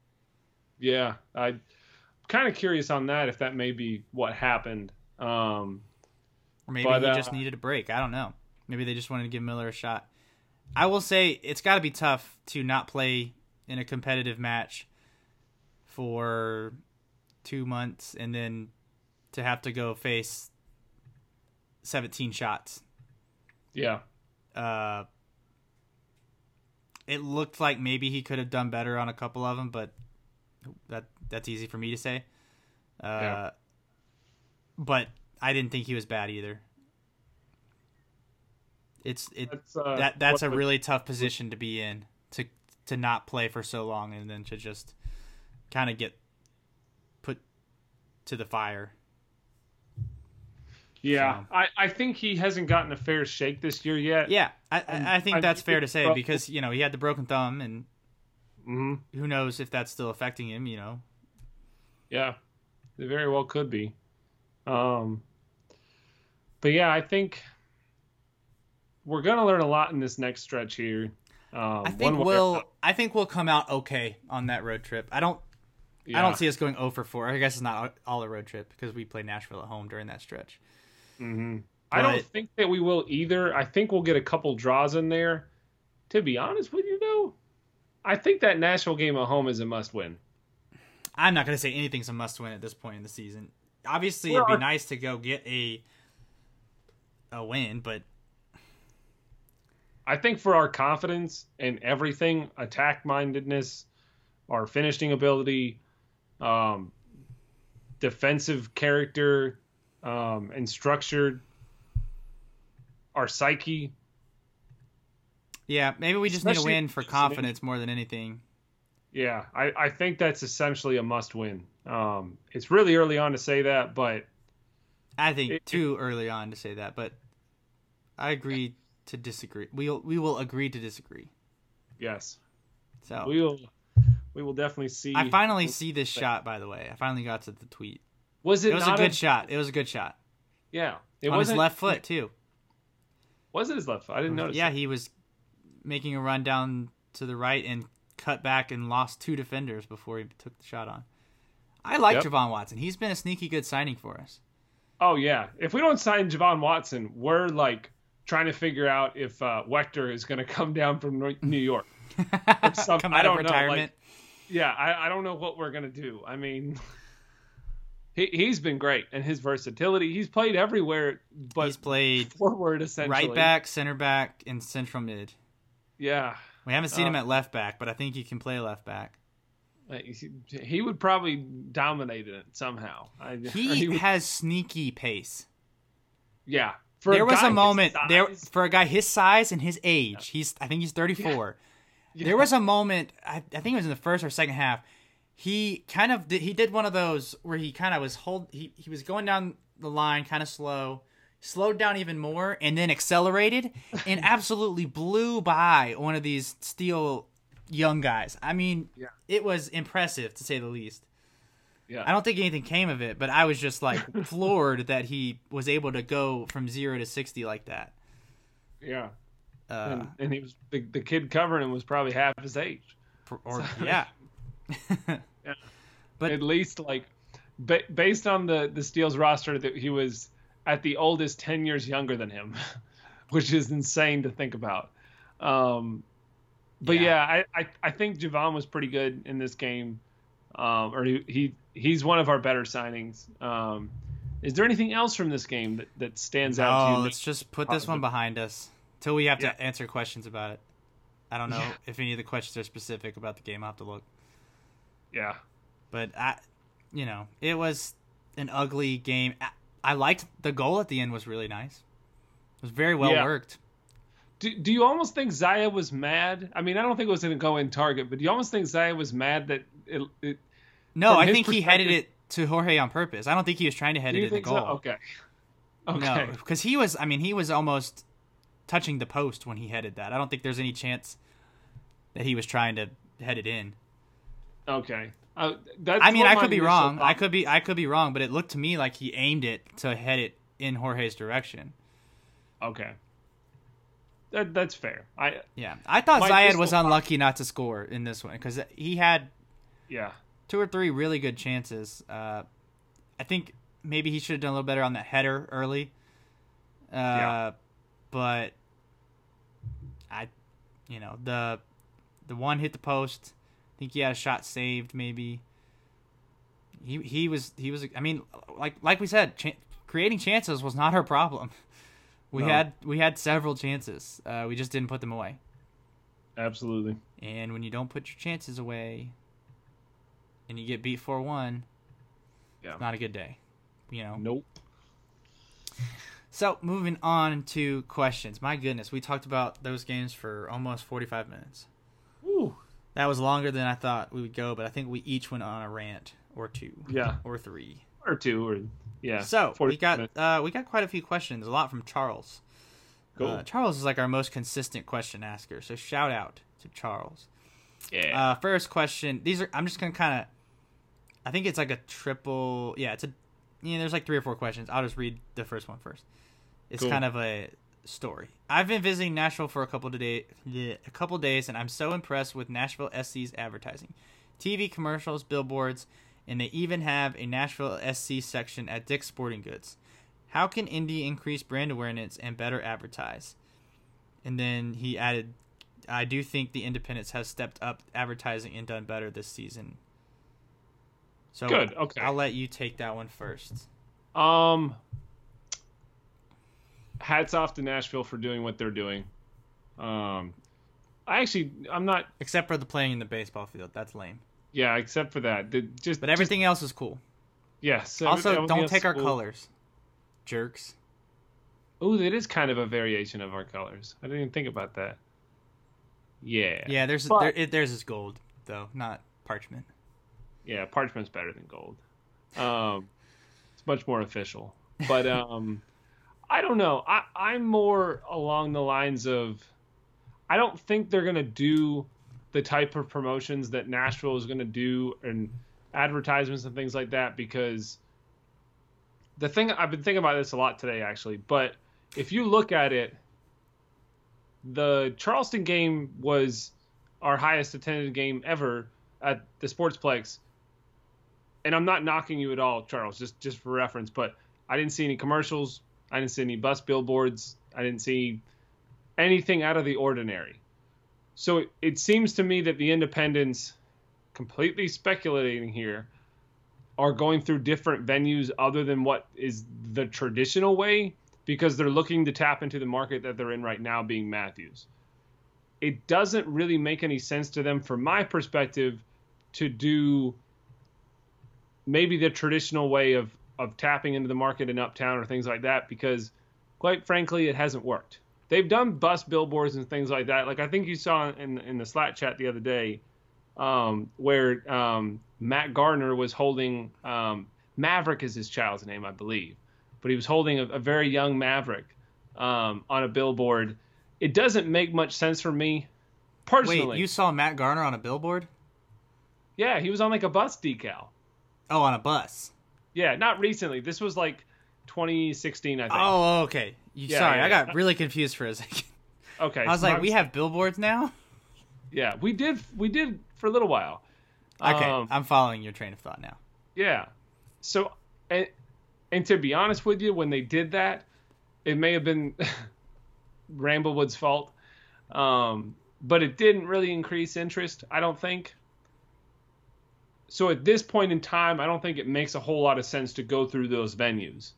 Yeah, I'm kind of curious on that if that may be what happened. Um, Or maybe But, he uh, just needed a break. I don't know. Maybe they just wanted to give Miller a shot. I will say it's got to be tough to not play in a competitive match for two months and then to have to go face 17 shots. yeah, Uh, it looked like maybe he could have done better on a couple of them, but that that's easy for me to say. Uh, Yeah. But I didn't think he was bad either. It's it That's, uh, that that's a the- really tough position to be in to to not play for so long and then to just kind of get put to the fire. Yeah, So- I, I think he hasn't gotten a fair shake this year yet. Yeah, I I, I think I that's fair to say because you know he had the broken thumb and hmm who knows if that's still affecting him. You know, Yeah, it very well could be. Um, but yeah, I think we're gonna learn a lot in this next stretch here. Um, I think one way or we'll. I think we'll come out okay on that road trip. I don't I don't see us going 0 for 4. I guess it's not all a road trip because we play Nashville at home during that stretch. Mhm. I don't think that we will either. I think we'll get a couple draws in there. To be honest with you, though, I think that Nashville game at home is a must-win. I'm not going to say anything's a must win at this point in the season. Obviously, Well, it'd be our- nice to go get a a win, but I think for our confidence and everything, attack mindedness, our finishing ability, um, defensive character, um, and structured, our psyche. Yeah, maybe we just need a win for if it's an confidence more than anything. Yeah, I, I think that's essentially a must win. Um, it's really early on to say that, but I think It- too early on to say that, but I agree to disagree. We'll we will agree to disagree. yes, So we will we will definitely see. I finally see this shot. By the way, I finally got to the tweet. was it, It was a not good shot. It was a good shot Yeah, it on his wasn't left foot too. Was it his left foot? I didn't notice. Yeah, that. he was making a run down to the right and cut back and lost two defenders before he took the shot on. I like Yep. Javon Watson. He's been a sneaky good signing for us. Oh yeah. If we don't sign Javon Watson, we're like trying to figure out if uh, Wechter is going <laughs> to come down from New York. <laughs> some- Come I out of don't know, like- Yeah, I, I don't know what we're going to do. I mean, <laughs> he he's been great and his versatility. He's played everywhere, but He's played forward essentially. right back, center back, and central mid. Yeah. We haven't seen him Uh, at left back, but I think he can play left back. He- He would probably dominate it somehow. I, <laughs> He would- has sneaky pace. yeah. For there was a moment there for a guy his size and his age. He's I think he's 34. <laughs> Yeah. There was a moment I, I think it was in the first or second half. He kind of did, he did one of those where he kind of was hold he, he was going down the line kind of slow, slowed down even more and then accelerated and <laughs> absolutely blew by one of these steel young guys. I mean, Yeah. it was impressive to say the least. Yeah. I don't think anything came of it, but I was just like <laughs> floored that he was able to go from 0 to 60 like that. yeah. Uh, and, and he was the, the kid covering him was probably half his age. <laughs> or, or yeah. But- at least like ba- based on the the Steel's roster that he was at the oldest 10 years younger than him, <laughs> which is insane to think about. Um but Yeah. yeah, I, I I think Javon was pretty good in this game. Um or he, he he's one of our better signings. Um is there anything else from this game that, that stands out to Oh, you? let's just put this one behind us till we have Yeah. to answer questions about it. I don't know Yeah. if any of the questions are specific about the game. I'll have to look. Yeah. But I, you know, it was an ugly game. I, liked the goal at the end was really nice. It was very well Yeah. worked. Do, do you almost think Zaya was mad? I mean, I don't think it was going to go in target, but do you almost think Zaya was mad that it, it No, I think he headed it to Jorge on purpose. I don't think he was trying to head it in the goal. so? Okay. Okay. No, because he was. I mean, he was almost touching the post when he headed that. I don't think there's any chance that he was trying to head it in. Okay. Uh, that's I mean, I could be wrong. I could be. I could be wrong. But it looked to me like he aimed it to head it in Jorge's direction. Okay. That that's fair. I Yeah, I thought Zayed was unlucky not to score in this one because he had yeah. two or three really good chances. Uh, I think maybe he should have done a little better on that header early. Uh, Yeah. But I, you know, the the one hit the post. I think he had a shot saved. Maybe he he was he was. I mean, like like we said, ch- creating chances was not our problem. <laughs> We No. had we had several chances. Uh, we just didn't put them away. Absolutely. And when you don't put your chances away and you get beat 4 1, Yeah. not a good day. You know? Nope. So, moving on to questions. My goodness, we talked about those games for almost 45 minutes. Woo. That was longer than I thought we would go, but I think we each went on a rant or two Yeah. or three. Or two or yeah. So, we got uh, we got quite a few questions, a lot from Charles. Cool. Uh, Charles is like our most consistent question asker, so shout out to Charles. yeah. Uh, first question. These are. I'm just gonna kind of. I think it's like a triple. Yeah, it's a. Yeah, there's like three or four questions. I'll just read the first one first. It's Cool. kind of a story. I've been visiting Nashville for a couple of days. A couple days, and I'm so impressed with Nashville SC's advertising, TV commercials, billboards, and they even have a Nashville SC section at Dick's Sporting Goods. How can Indy increase brand awareness and better advertise? And then he added, I do think the Independence has stepped up advertising and done better this season. So Good, okay. I'll let you take that one first. Um, hats off to Nashville for doing what they're doing. Um, I actually, I'm not. Except for the playing in the baseball field, that's lame. Yeah, except for that. The, just, But everything else is cool. Just, yes. Also, don't take our colors, jerks. Oh, that is kind of a variation of our colors. I didn't even think about that. Yeah. Yeah, there's But- there, it, there's is gold though, not parchment. Yeah, parchment's better than gold. Um, it's much more official. But <laughs> um, I don't know. I, I'm more along the lines of I don't think they're gonna do the type of promotions that Nashville is gonna do and advertisements and things like that because the thing I've been thinking about this a lot today actually. But if you look at it, the Charleston game was our highest attended game ever at the Sportsplex. And I'm not knocking you at all, Charles, just just for reference, but I didn't see any commercials, I didn't see any bus billboards, I didn't see anything out of the ordinary. So it, it seems to me that the Independence, completely speculating here, are going through different venues other than what is the traditional way because they're looking to tap into the market that they're in right now, being Matthews. It doesn't really make any sense to them, from my perspective, to do maybe the traditional way of of tapping into the market in uptown or things like that because quite frankly it hasn't worked. They've done bus billboards and things like that. Like i think you saw in in the slack chat the other day um, where um, matt gardner was holding um, maverick is his child's name i believe but he was holding a, a very young maverick um, on a billboard. It doesn't make much sense for me personally. Wait, you saw Matt Garner on a billboard? yeah he was on like a bus decal. Oh, on a bus. Yeah, not recently. This was like 2016, I think. Oh, okay. You, Yeah, sorry, yeah, I got really confused for a second. <laughs> okay. I was so like, I'm- we have billboards now. Yeah, we did. We did for a little while. Okay, Um, I'm following your train of thought now. yeah. So, and and to be honest with you, when they did that, it may have been <laughs> Ramblewood's fault, um, but it didn't really increase interest. I don't think. So at this point in time, I don't think it makes a whole lot of sense to go through those venues.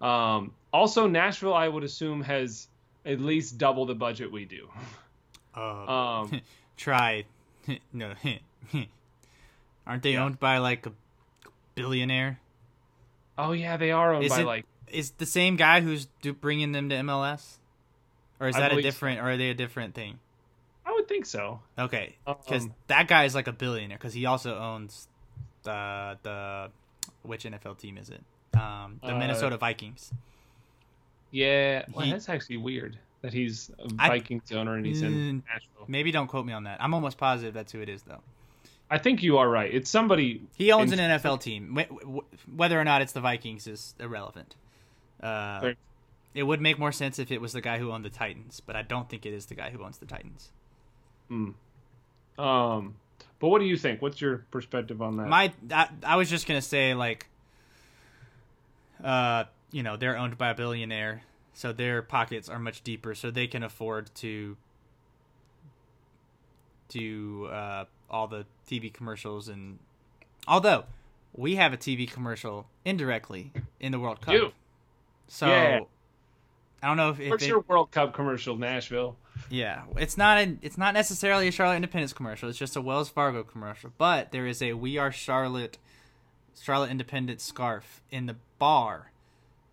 Um, also, Nashville, I would assume, has at least double the budget we do. <laughs> Uh, <laughs> Um, <laughs> try. no. Aren't they Yeah. owned by like a billionaire? oh yeah, they are owned Is by it- like Is the same guy who's bringing them to MLS? Or is I that a so. different, or are they a different thing? I would think so. Okay, because Um, that guy is like a billionaire because he also owns the the which NFL team is it? Um, the Uh, Minnesota Vikings. Yeah, well, He- that's actually weird that he's a I- Vikings owner and he's in Mm. Nashville. Maybe don't quote me on that. I'm almost positive that's who it is though. I think you are right. It's somebody. He owns in- an NFL team. Wh- wh- Whether or not it's the Vikings is irrelevant. Uh, it would make more sense if it was the guy who owned the Titans, but I don't think it is the guy who owns the Titans. Um, but what do you think? What's your perspective on that? My, I, I was just gonna say like, uh, you know, they're owned by a billionaire, so their pockets are much deeper, so they can afford to do uh, all the TV commercials and although we have a TV commercial indirectly in the World Cup. Do. So Yeah. I don't know if, if What's it, your World Cup commercial, Nashville? Yeah, it's not a, it's not necessarily a Charlotte Independence commercial. It's just a Wells Fargo commercial. But there is a We Are Charlotte Charlotte Independence scarf in the bar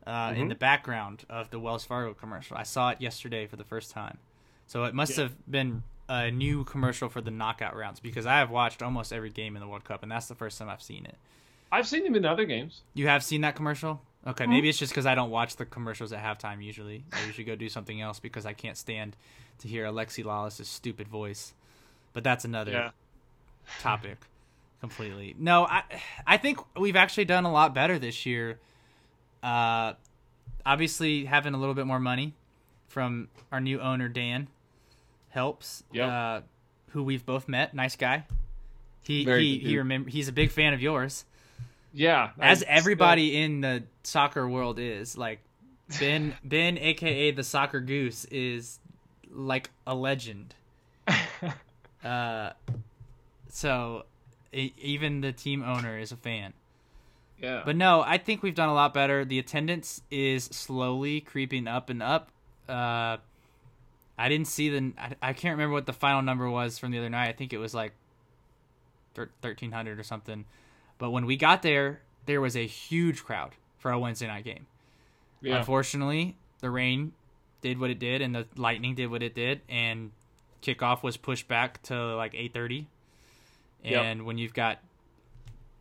uh, in Mhm. the background of the Wells Fargo commercial. I saw it yesterday for the first time. So it must Yeah. have been a new commercial for the knockout rounds because I have watched almost every game in the World Cup and that's the first time I've seen it. I've seen him in other games. You have seen that commercial? Okay, maybe it's just because I don't watch the commercials at halftime usually. I usually go do something else because I can't stand to hear Alexi Lawless's stupid voice. But that's another Yeah. topic completely. No, I I think we've actually done a lot better this year. Uh, obviously having a little bit more money from our new owner Dan helps. Yep. Uh, who we've both met, nice guy. He Very he good he dude. remember he's a big fan of yours Yeah. as I- everybody in the soccer world is like ben <laughs> ben aka the soccer goose is like a legend. <laughs> Uh so e- even the team owner is a fan. Yeah. but no i think we've done a lot better. The attendance is slowly creeping up and up. Uh i didn't see the i, I can't remember what the final number was from the other night. I think it was like 1300 or something but when we got there there was a huge crowd for a wednesday night game yeah. unfortunately the rain did what it did and the lightning did what it did and kickoff was pushed back to like 8.30 Yep. and when you've got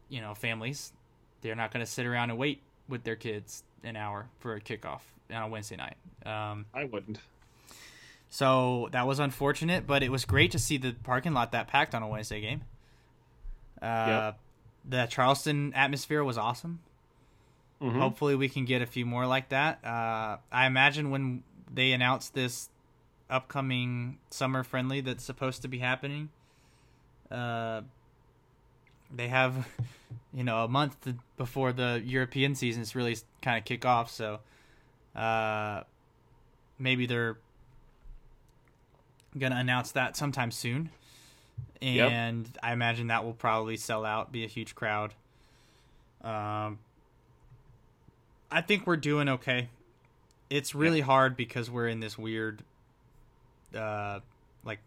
you know families they're not going to sit around and wait with their kids an hour for a kickoff on a wednesday night um, I wouldn't. so that was unfortunate but it was great to see the parking lot that packed on a wednesday game uh, the charleston atmosphere was awesome Mhm. Hopefully, we can get a few more like that. Uh, I imagine when they announce this upcoming summer friendly that's supposed to be happening, uh, they have, <laughs> you know, a month to, before the European seasons really kind of kick off. So, uh, maybe they're gonna announce that sometime soon, Yep. and I imagine that will probably sell out, be a huge crowd. Um, I think we're doing okay. It's really hard because we're in this weird, uh, like,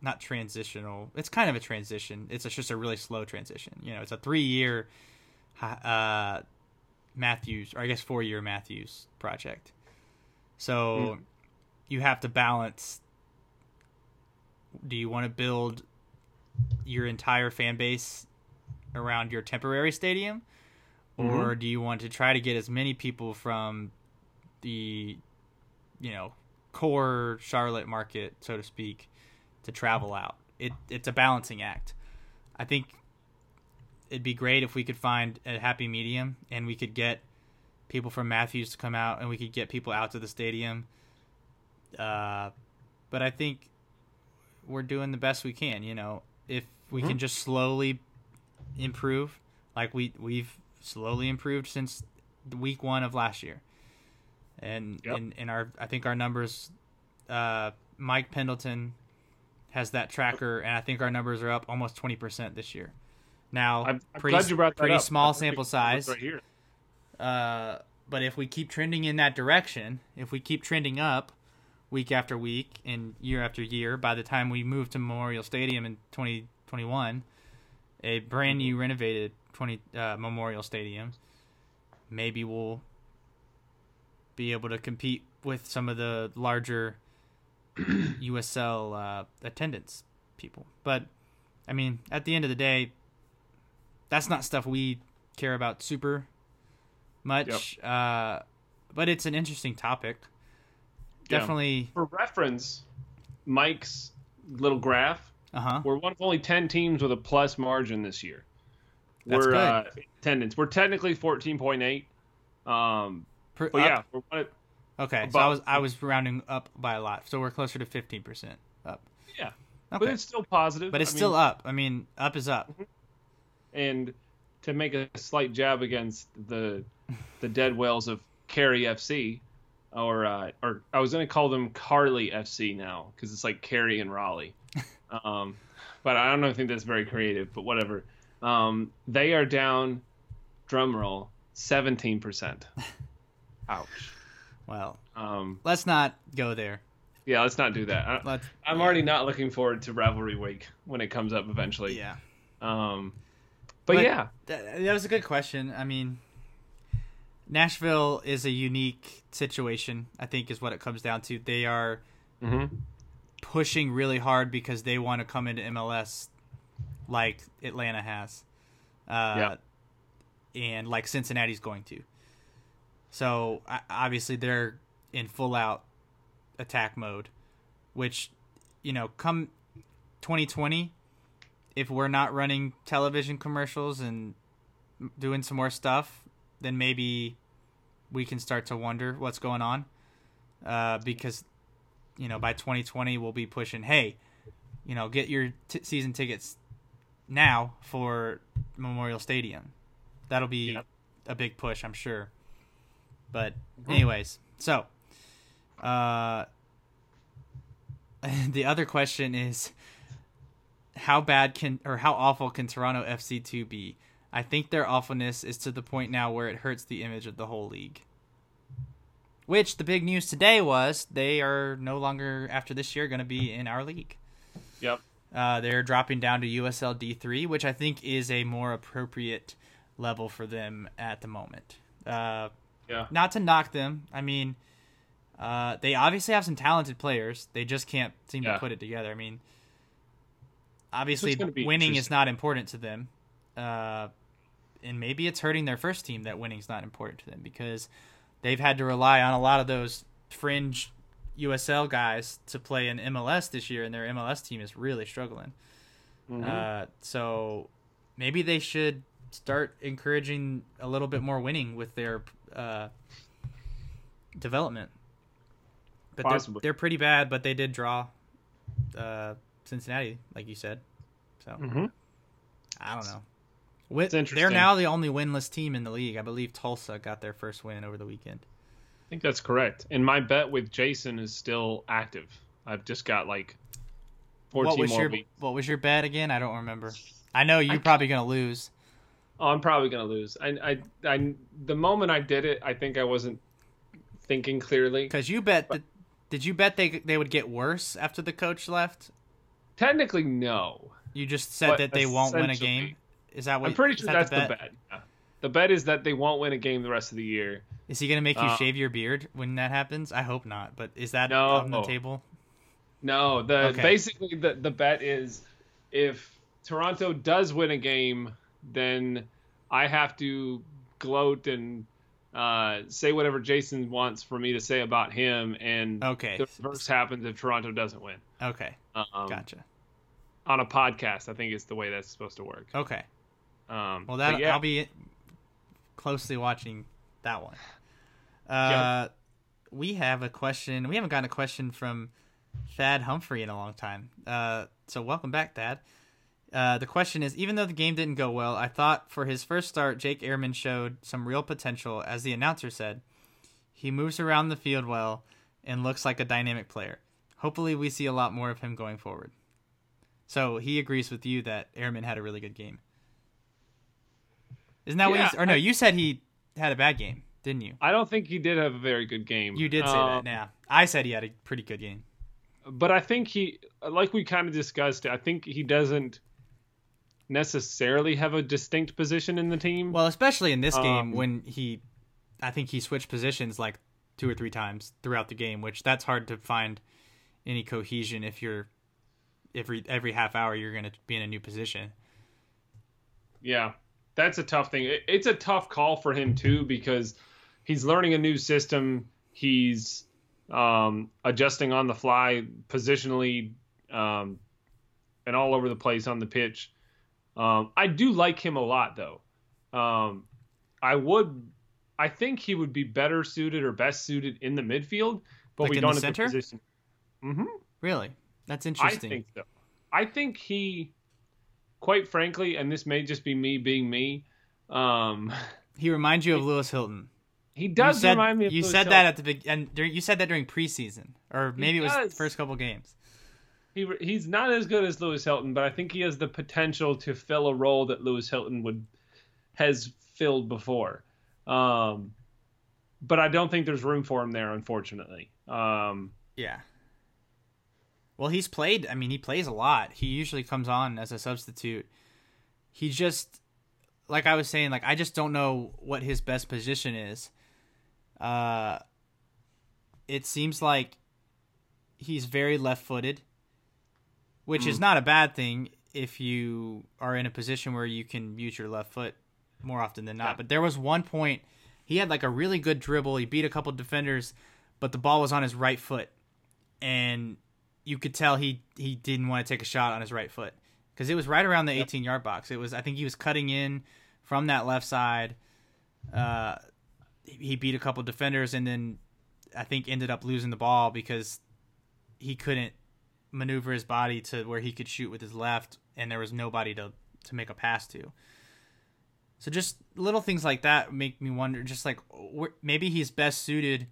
not transitional. It's kind of a transition. It's just a really slow transition. You know, it's a three-year, uh, Matthews, or I guess four-year Matthews project. So, you have to balance. Do you want to build your entire fan base around your temporary stadium? or do you want to try to get as many people from the you know core Charlotte market so to speak to travel out? It it's a balancing act. I think it'd be great if we could find a happy medium and we could get people from Matthews to come out and we could get people out to the stadium. Uh but i think we're doing the best we can you know if we can just slowly improve like we we've slowly improved since the week one of last year. And Yep. in in our i think our numbers uh mike pendleton has that tracker and i think our numbers are up almost 20% this year. Now I'm, I'm pretty, glad you brought that pretty small That's a big sample size. right here. uh, but if we keep trending in that direction, if we keep trending up week after week and year after year, by the time we move to Memorial Stadium in 2021, a brand new renovated 20 uh, Memorial Stadium, maybe we'll be able to compete with some of the larger <clears throat> USL uh, attendance people. But I mean, at the end of the day, that's not stuff we care about super much. Uh, but it's an interesting topic. Yeah. Definitely. For reference, Mike's little graph, Uh huh. we're one of only 10 teams with a plus margin this year. That's we're good. Uh, attendance. We're technically 14.8. Um, but yeah, we're one of- Okay. So I was I was rounding up by a lot. So we're closer to fifteen percent up. yeah, Okay. but it's still positive. But it's I still mean, up. I mean, up is up. and to make a slight jab against the the dead whales of Cary FC, or uh, or I was gonna call them Carly FC now because it's like Carrie and Raleigh. <laughs> um, but I don't know, I think that's very creative. But whatever. Um, they are down. Drumroll, seventeen percent. <laughs> Ouch. Well, Um, let's not go there. yeah, let's not do that. I, Let's. I'm already not looking forward to rivalry week when it comes up eventually. Yeah. Um, but, But- yeah, That, that was a good question. I mean, Nashville is a unique situation. I think is what it comes down to. They are hmm pushing really hard because they want to come into MLS like Atlanta has. Uh, And like Cincinnati's going to. So obviously they're in full out attack mode, which, you know, come 2020, if we're not running television commercials and doing some more stuff, then maybe we can start to wonder what's going on. Uh, because you know by 2020 we'll be pushing hey you know get your t- season tickets now for memorial stadium that'll be Yep. a big push i'm sure but anyways so uh <laughs> the other question is how bad can or how awful can toronto fc2 be i think their awfulness is to the point now where it hurts the image of the whole league which the big news today was they are no longer after this year going to be in our league. yep. Uh, they're dropping down to USL D3, which I think is a more appropriate level for them at the moment. Uh, Yeah. Not to knock them, I mean, uh, they obviously have some talented players. They just can't seem Yeah. to put it together. I mean, obviously winning is not important to them, uh, and maybe it's hurting their first team that winning's not important to them because they've had to rely on a lot of those fringe USL guys to play in MLS this year, and their MLS team is really struggling. Mhm. Uh, so maybe they should start encouraging a little bit more winning with their uh, development. But they're, they're pretty bad, but they did draw uh, Cincinnati, like you said. So Mhm. I don't know. Wi- It's they're now the only winless team in the league. I believe Tulsa got their first win over the weekend. I think that's correct. And my bet with Jason is still active. I've just got like 14 What was more your weeks. What was your bet again? I don't remember. I know you're I- probably gonna lose. Oh, I'm probably gonna lose. I, I, I, the moment I did it, I think I wasn't thinking clearly. Because you bet that. Did you bet they they would get worse after the coach left? Technically, no. You just said But that they won't win a game. Is that what? I'm pretty sure that that's the bet. Yeah. The bet is that they won't win a game the rest of the year. Is he gonna make you Uh, shave your beard when that happens? I hope not. But is that No. on the table? No, the Okay. basically the the bet is if Toronto does win a game, then I have to gloat and uh, say whatever Jason wants for me to say about him, and Okay. the reverse happens if Toronto doesn't win. Okay. Um, Gotcha. On a podcast, I think is the way that's supposed to work. Okay. Um, Well, that yeah, I'll be closely watching that one. Uh, we have a question. We haven't gotten a question from Thad Humphrey in a long time. Uh, so welcome back, Thad. Uh, the question is: Even though the game didn't go well, I thought for his first start, Jake Areman showed some real potential. As the announcer said, he moves around the field well and looks like a dynamic player. Hopefully, we see a lot more of him going forward. So he agrees with you that Areman had a really good game. Isn't that what you Yeah, or no? I- you said he had a bad game, didn't you? I don't think he did have a very good game. You did say Um, that. Yeah, I said he had a pretty good game. but I think he, like we kind of discussed, I think he doesn't necessarily have a distinct position in the team. Well, especially in this game Um, when he, I think he switched positions like two or three times throughout the game, which that's hard to find any cohesion if you're every every half hour you're going to be in a new position. Yeah, that's a tough thing. It- It's a tough call for him too because he's learning a new system. He's um, adjusting on the fly, positionally, um, and all over the place on the pitch. Um, I do like him a lot, though. Um, I would, I think he would be better suited or best suited in the midfield, but Like we in don't the have center? the position. hmm Really, that's interesting. I think so. I think he, quite frankly, and this may just be me being me, um, He reminds you of Lewis Hilton. he does you said, remind me of you Lewis said Hilton. that at the big and during, you said that during preseason or maybe it was the first couple games. He, he's not as good as Lewis Hilton, but I think he has the potential to fill a role that Lewis Hilton would has filled before. Um, but I don't think there's room for him there, unfortunately. Um, yeah. Well, he's played. I mean, he plays a lot. He usually comes on as a substitute. He just, like I was saying, like I just don't know what his best position is. Uh, it seems like he's very left-footed, which mm. is not a bad thing if you are in a position where you can use your left foot more often than not. Yeah. But there was one point he had like a really good dribble. He beat a couple defenders, but the ball was on his right foot, and you could tell he he didn't want to take a shot on his right foot because it was right around the 18 yard box. It was I think he was cutting in from that left side. Uh, he beat a couple defenders and then I think ended up losing the ball because he couldn't maneuver his body to where he could shoot with his left and there was nobody to to make a pass to. So just little things like that make me wonder just like maybe he's best suited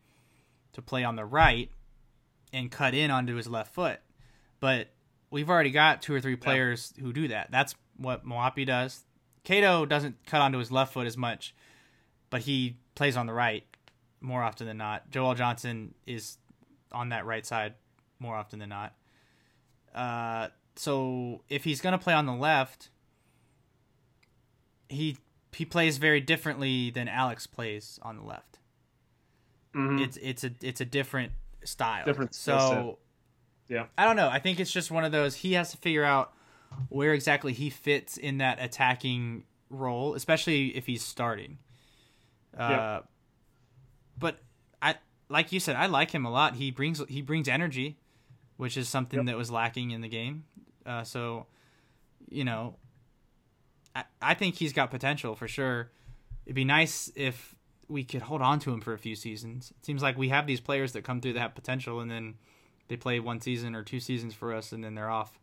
to play on the right and cut in onto his left foot. But we've already got two or three players yeah. who do that. That's what Moapi does. Cato doesn't cut onto his left foot as much, but he plays on the right more often than not. Joel Johnson is on that right side more often than not. Uh, so if he's going to play on the left, he he plays very differently than Alex plays on the left. Mm-hmm. It's it's a it's a different style. Different. So yeah, I don't know. I think it's just one of those. He has to figure out where exactly he fits in that attacking role, especially if he's starting. Uh, yeah. But I like you said, I like him a lot. He brings he brings energy, which is something yep. that was lacking in the game. Uh, so, you know, I I think he's got potential for sure. It'd be nice if we could hold on to him for a few seasons. It seems like we have these players that come through that have potential and then they play one season or two seasons for us and then they're off.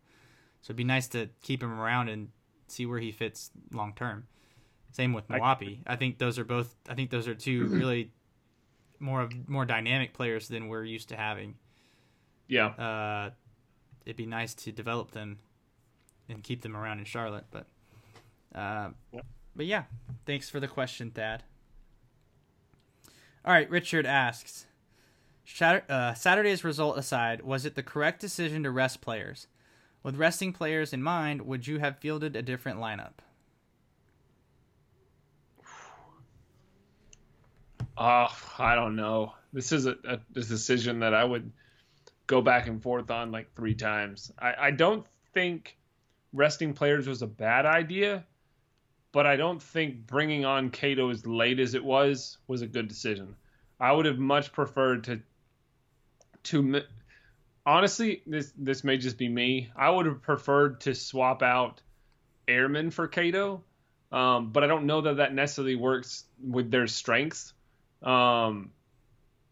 So it'd be nice to keep him around and see where he fits long term. Same with Moapi. I, I think those are both. I think those are two <clears throat> really more of more dynamic players than we're used to having. Yeah. Uh, it'd be nice to develop them and keep them around in Charlotte, but. Uh, yep. But yeah, thanks for the question, Thad. All right, Richard asks uh, Saturday's result aside, was it the correct decision to rest players? With resting players in mind, would you have fielded a different lineup? Oh, I don't know. This is a, a, a, decision that I would go back and forth on like three times. I, I don't think resting players was a bad idea but I don't think bringing on Cato as late as it was was a good decision. I would have much preferred to to honestly this this may just be me. I would have preferred to swap out Areman for Cato, um, but I don't know that that necessarily works with their strengths. Um,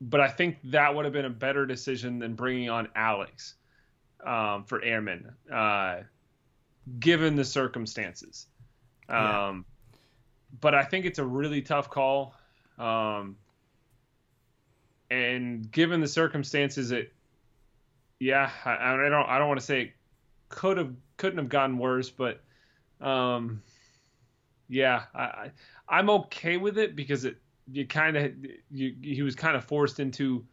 but I think that would have been a better decision than bringing on Alex um, for Areman, uh, given the circumstances. Yeah. Um, but I think it's a really tough call. Um, and given the circumstances, it, yeah, I, I don't, I don't want to say it could have, couldn't have gotten worse, but, um, yeah, I, I am okay with it because it, you kind of, you, he was kind of forced into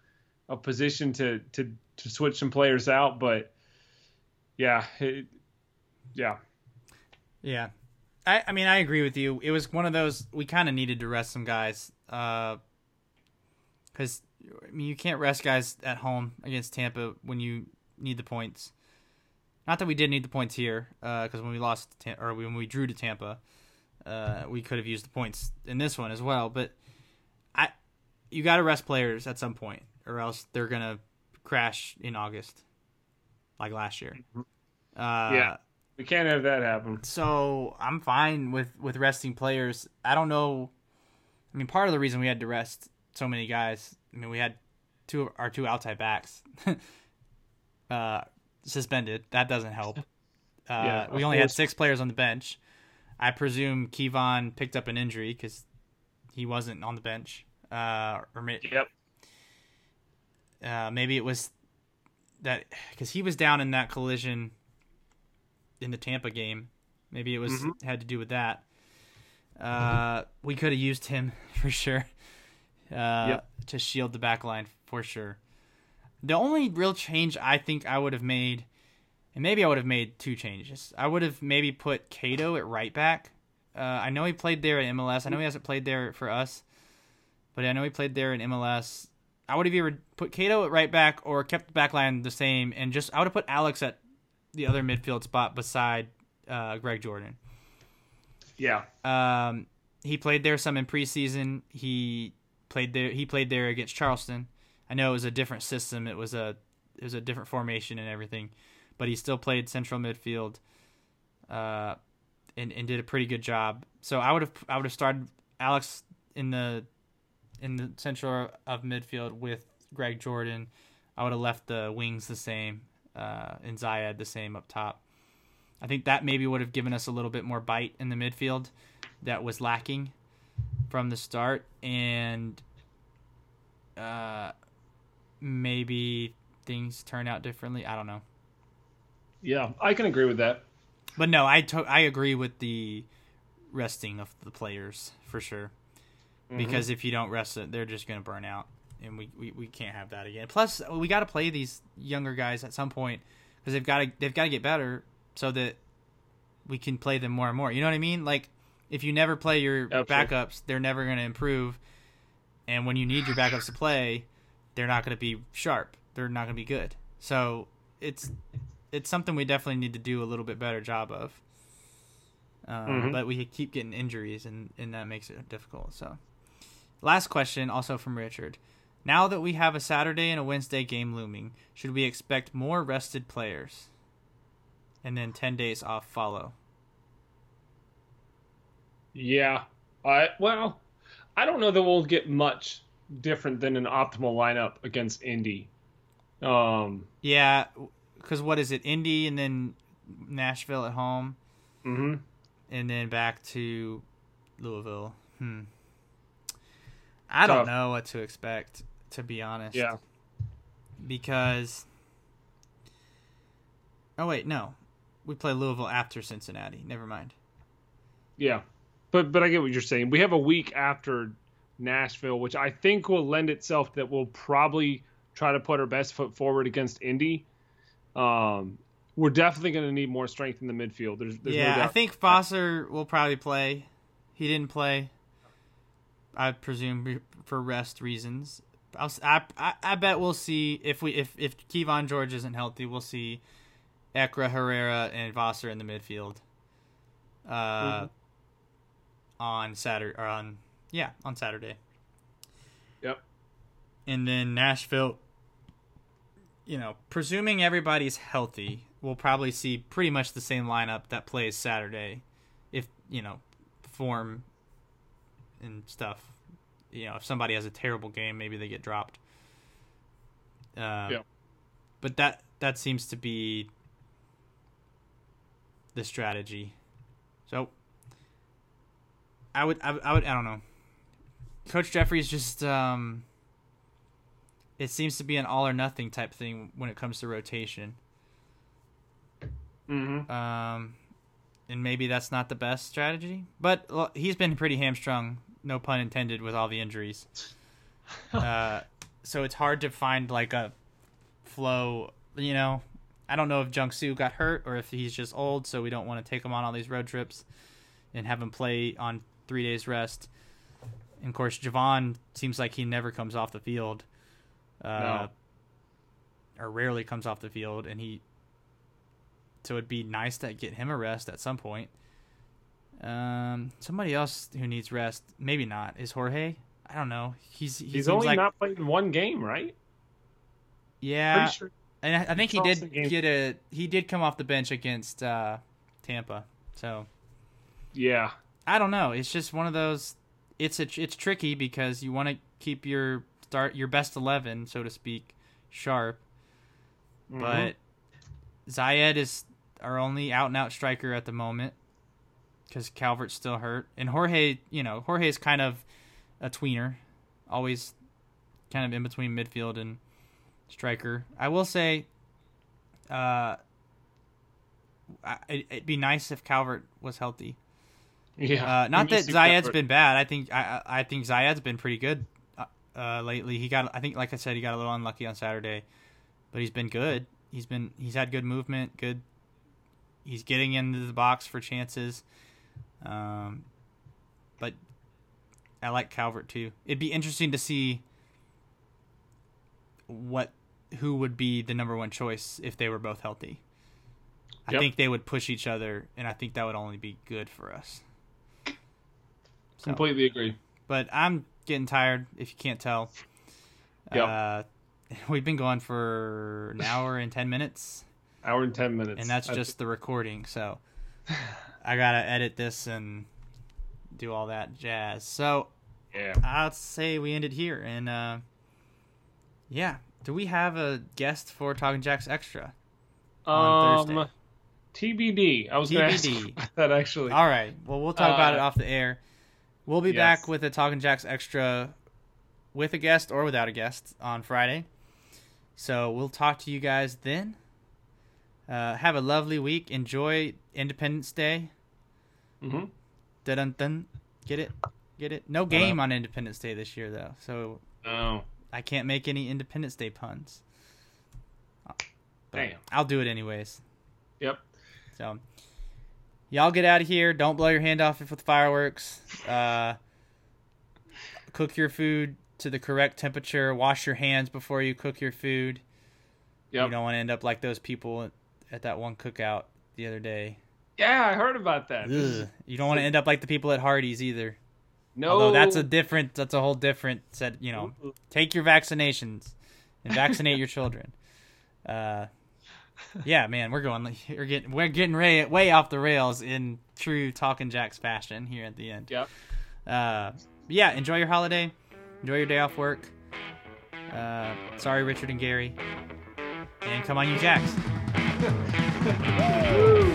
a position to, to, to switch some players out, but yeah, it, yeah. Yeah. I, I mean, I agree with you. It was one of those we kind of needed to rest some guys, because uh, I mean, you can't rest guys at home against Tampa when you need the points. Not that we did need the points here, because uh, when we lost or when we drew to Tampa, uh, we could have used the points in this one as well. But I, you got to rest players at some point, or else they're gonna crash in August, like last year. Uh, yeah. We can't have that happen. So I'm fine with with resting players. I don't know. I mean, part of the reason we had to rest so many guys. I mean, we had two of our two outside backs <laughs> uh, suspended. That doesn't help. Uh, yeah, we only course. had six players on the bench. I presume Kevon picked up an injury because he wasn't on the bench. Uh, or yep. Uh, maybe it was that because he was down in that collision in the Tampa game. Maybe it was mm-hmm. had to do with that. Uh, we could have used him <laughs> for sure. uh, Yep. to shield the back line for sure. The only real change I think I would have made, and maybe I would have made two changes. I would have maybe put Cato at right back. Uh, I know he played there at MLS. I know he hasn't played there for us, but I know he played there in MLS. I would have either put Cato at right back or kept the back line the same, and just I would have put Alex at the other midfield spot beside uh, Greg Jordan. Yeah. Um, he played there some in preseason. He played there. He played there against Charleston. I know it was a different system. It was a it was a different formation and everything, but he still played central midfield. Uh, and, and did a pretty good job. So I would have I would have started Alex in the in the center of midfield with Greg Jordan. I would have left the wings the same uh, and Zayed the same up top. I think that maybe would have given us a little bit more bite in the midfield that was lacking from the start, and uh, maybe things turn out differently. I don't know, Yeah. I can agree with that. but no, I to- I agree with the resting of the players for sure. Because if you don't rest it, they're just going to burn out, and we, we, we can't have that again. Plus, we got to play these younger guys at some point because they've got to they've got to get better so that we can play them more and more. You know what I mean? Like if you never play your Absolutely. backups, they're never going to improve, and when you need your backups to play, they're not going to be sharp. They're not going to be good. So it's it's something we definitely need to do a little bit better job of. Um, Mhm. But we keep getting injuries, and, and that makes it difficult. So, last question, also from Richard. Now that we have a Saturday and a Wednesday game looming, should we expect more rested players? And then 10 days off follow. Yeah. I well, I don't know that we'll get much different than an optimal lineup against Indy. Um. Yeah, because what is it? Indy and then Nashville at home, hmm and then back to Louisville. Hmm. I don't know what to expect, to be honest. Yeah. because oh wait no we play louisville after cincinnati never mind Yeah. But but I get what you're saying. We have a week after Nashville, which I think will lend itself that we'll probably try to put our best foot forward against Indy. Um, we're definitely going to need more strength in the midfield. There's, there's yeah no doubt. i think foster will probably play he didn't play i presume for rest reasons I'll, I, I, bet we'll see if we if if Kevon George isn't healthy, we'll see Ekra Herrera and Vosser in the midfield. Uh, Mhm. on Saturday or on yeah on Saturday. Yep. and then Nashville. You know, presuming everybody's healthy, we'll probably see pretty much the same lineup that plays Saturday, if you know, form and stuff. You know, if somebody has a terrible game, maybe they get dropped. Uh, Yeah. But that that seems to be the strategy. So I would I, would- I would I don't know. Coach Jeffries just um it seems to be an all or nothing type thing when it comes to rotation. Mm-hmm. Um and maybe that's not the best strategy, but he's been pretty hamstrung, no pun intended with all the injuries. <laughs> uh so it's hard to find like a flow, you know. I don't know if Jungsu got hurt or if he's just old, so we don't want to take him on all these road trips and have him play on three days rest. And of course, Javon seems like he never comes off the field, uh, or rarely comes off the field, and he. So it'd be nice to get him a rest at some point. Um, somebody else who needs rest, maybe not, is Jorge. I don't know. He's he He's only like not played in one game, right? yeah, sure. and I, I think he did get a he did come off the bench against uh, Tampa. So Yeah. I don't know. It's just one of those. It's a, it's tricky because you want to keep your start your best eleven, so to speak, sharp. Mhm. But Zayed is our only out and out striker at the moment because Calvert's still hurt, and Jorge, you know, Jorge is kind of a tweener, always kind of in between midfield and striker. I will say, uh, I, it'd be nice if Calvert was healthy. yeah. Uh, not that Zayed's been bad. I think I I I think Zayed's been pretty good uh, uh, lately. He got, I think, like I said, he got a little unlucky on Saturday, but he's been good. He's been, he's had good movement, good. He's getting into the box for chances. Um, but I like Calvert too. It'd be interesting to see what who would be the number one choice if they were both healthy. I Yep. think they would push each other, and I think that would only be good for us. So, Completely agree. but I'm getting tired. If you can't tell, Yep. uh, <laughs> we've been going for an hour and ten minutes, Hour and ten minutes. and that's just the recording. So I gotta edit this and do all that jazz. So yeah. I'd say we ended here, and uh, yeah. Do we have a guest for Talking Jacks Extra? on Thursday. Um, TBD. I was going to ask TBD. that actually. All right. Well, we'll talk about Uh, it off the air. We'll be yes. back with a Talking Jacks Extra with a guest or without a guest on Friday. So we'll talk to you guys then. Uh, have a lovely week. Enjoy Independence Day. hmm Dun dun dun. Get it? Get it? No game on Independence Day this year though, so Oh, I can't make any Independence Day puns. But damn. I'll do it anyways. Yep. So, y'all get out of here. Don't blow your hand off with fireworks. Uh, cook your food to the correct temperature. Wash your hands before you cook your food. Yep. You don't want to end up like those people at that one cookout the other day. Yeah, I heard about that. Ugh. You don't want to end up like the people at Hardee's either. No. Although that's a different, that's a whole different set. You know, take your vaccinations and vaccinate your children. Uh, yeah, man, we're going. We're getting we're getting way, way off the rails in true Talking Jacks fashion here at the end. Yep. Uh, yeah, enjoy your holiday. Enjoy your day off work. Uh, sorry, Richard and Gary. And come on, you Jacks. Woo! <laughs>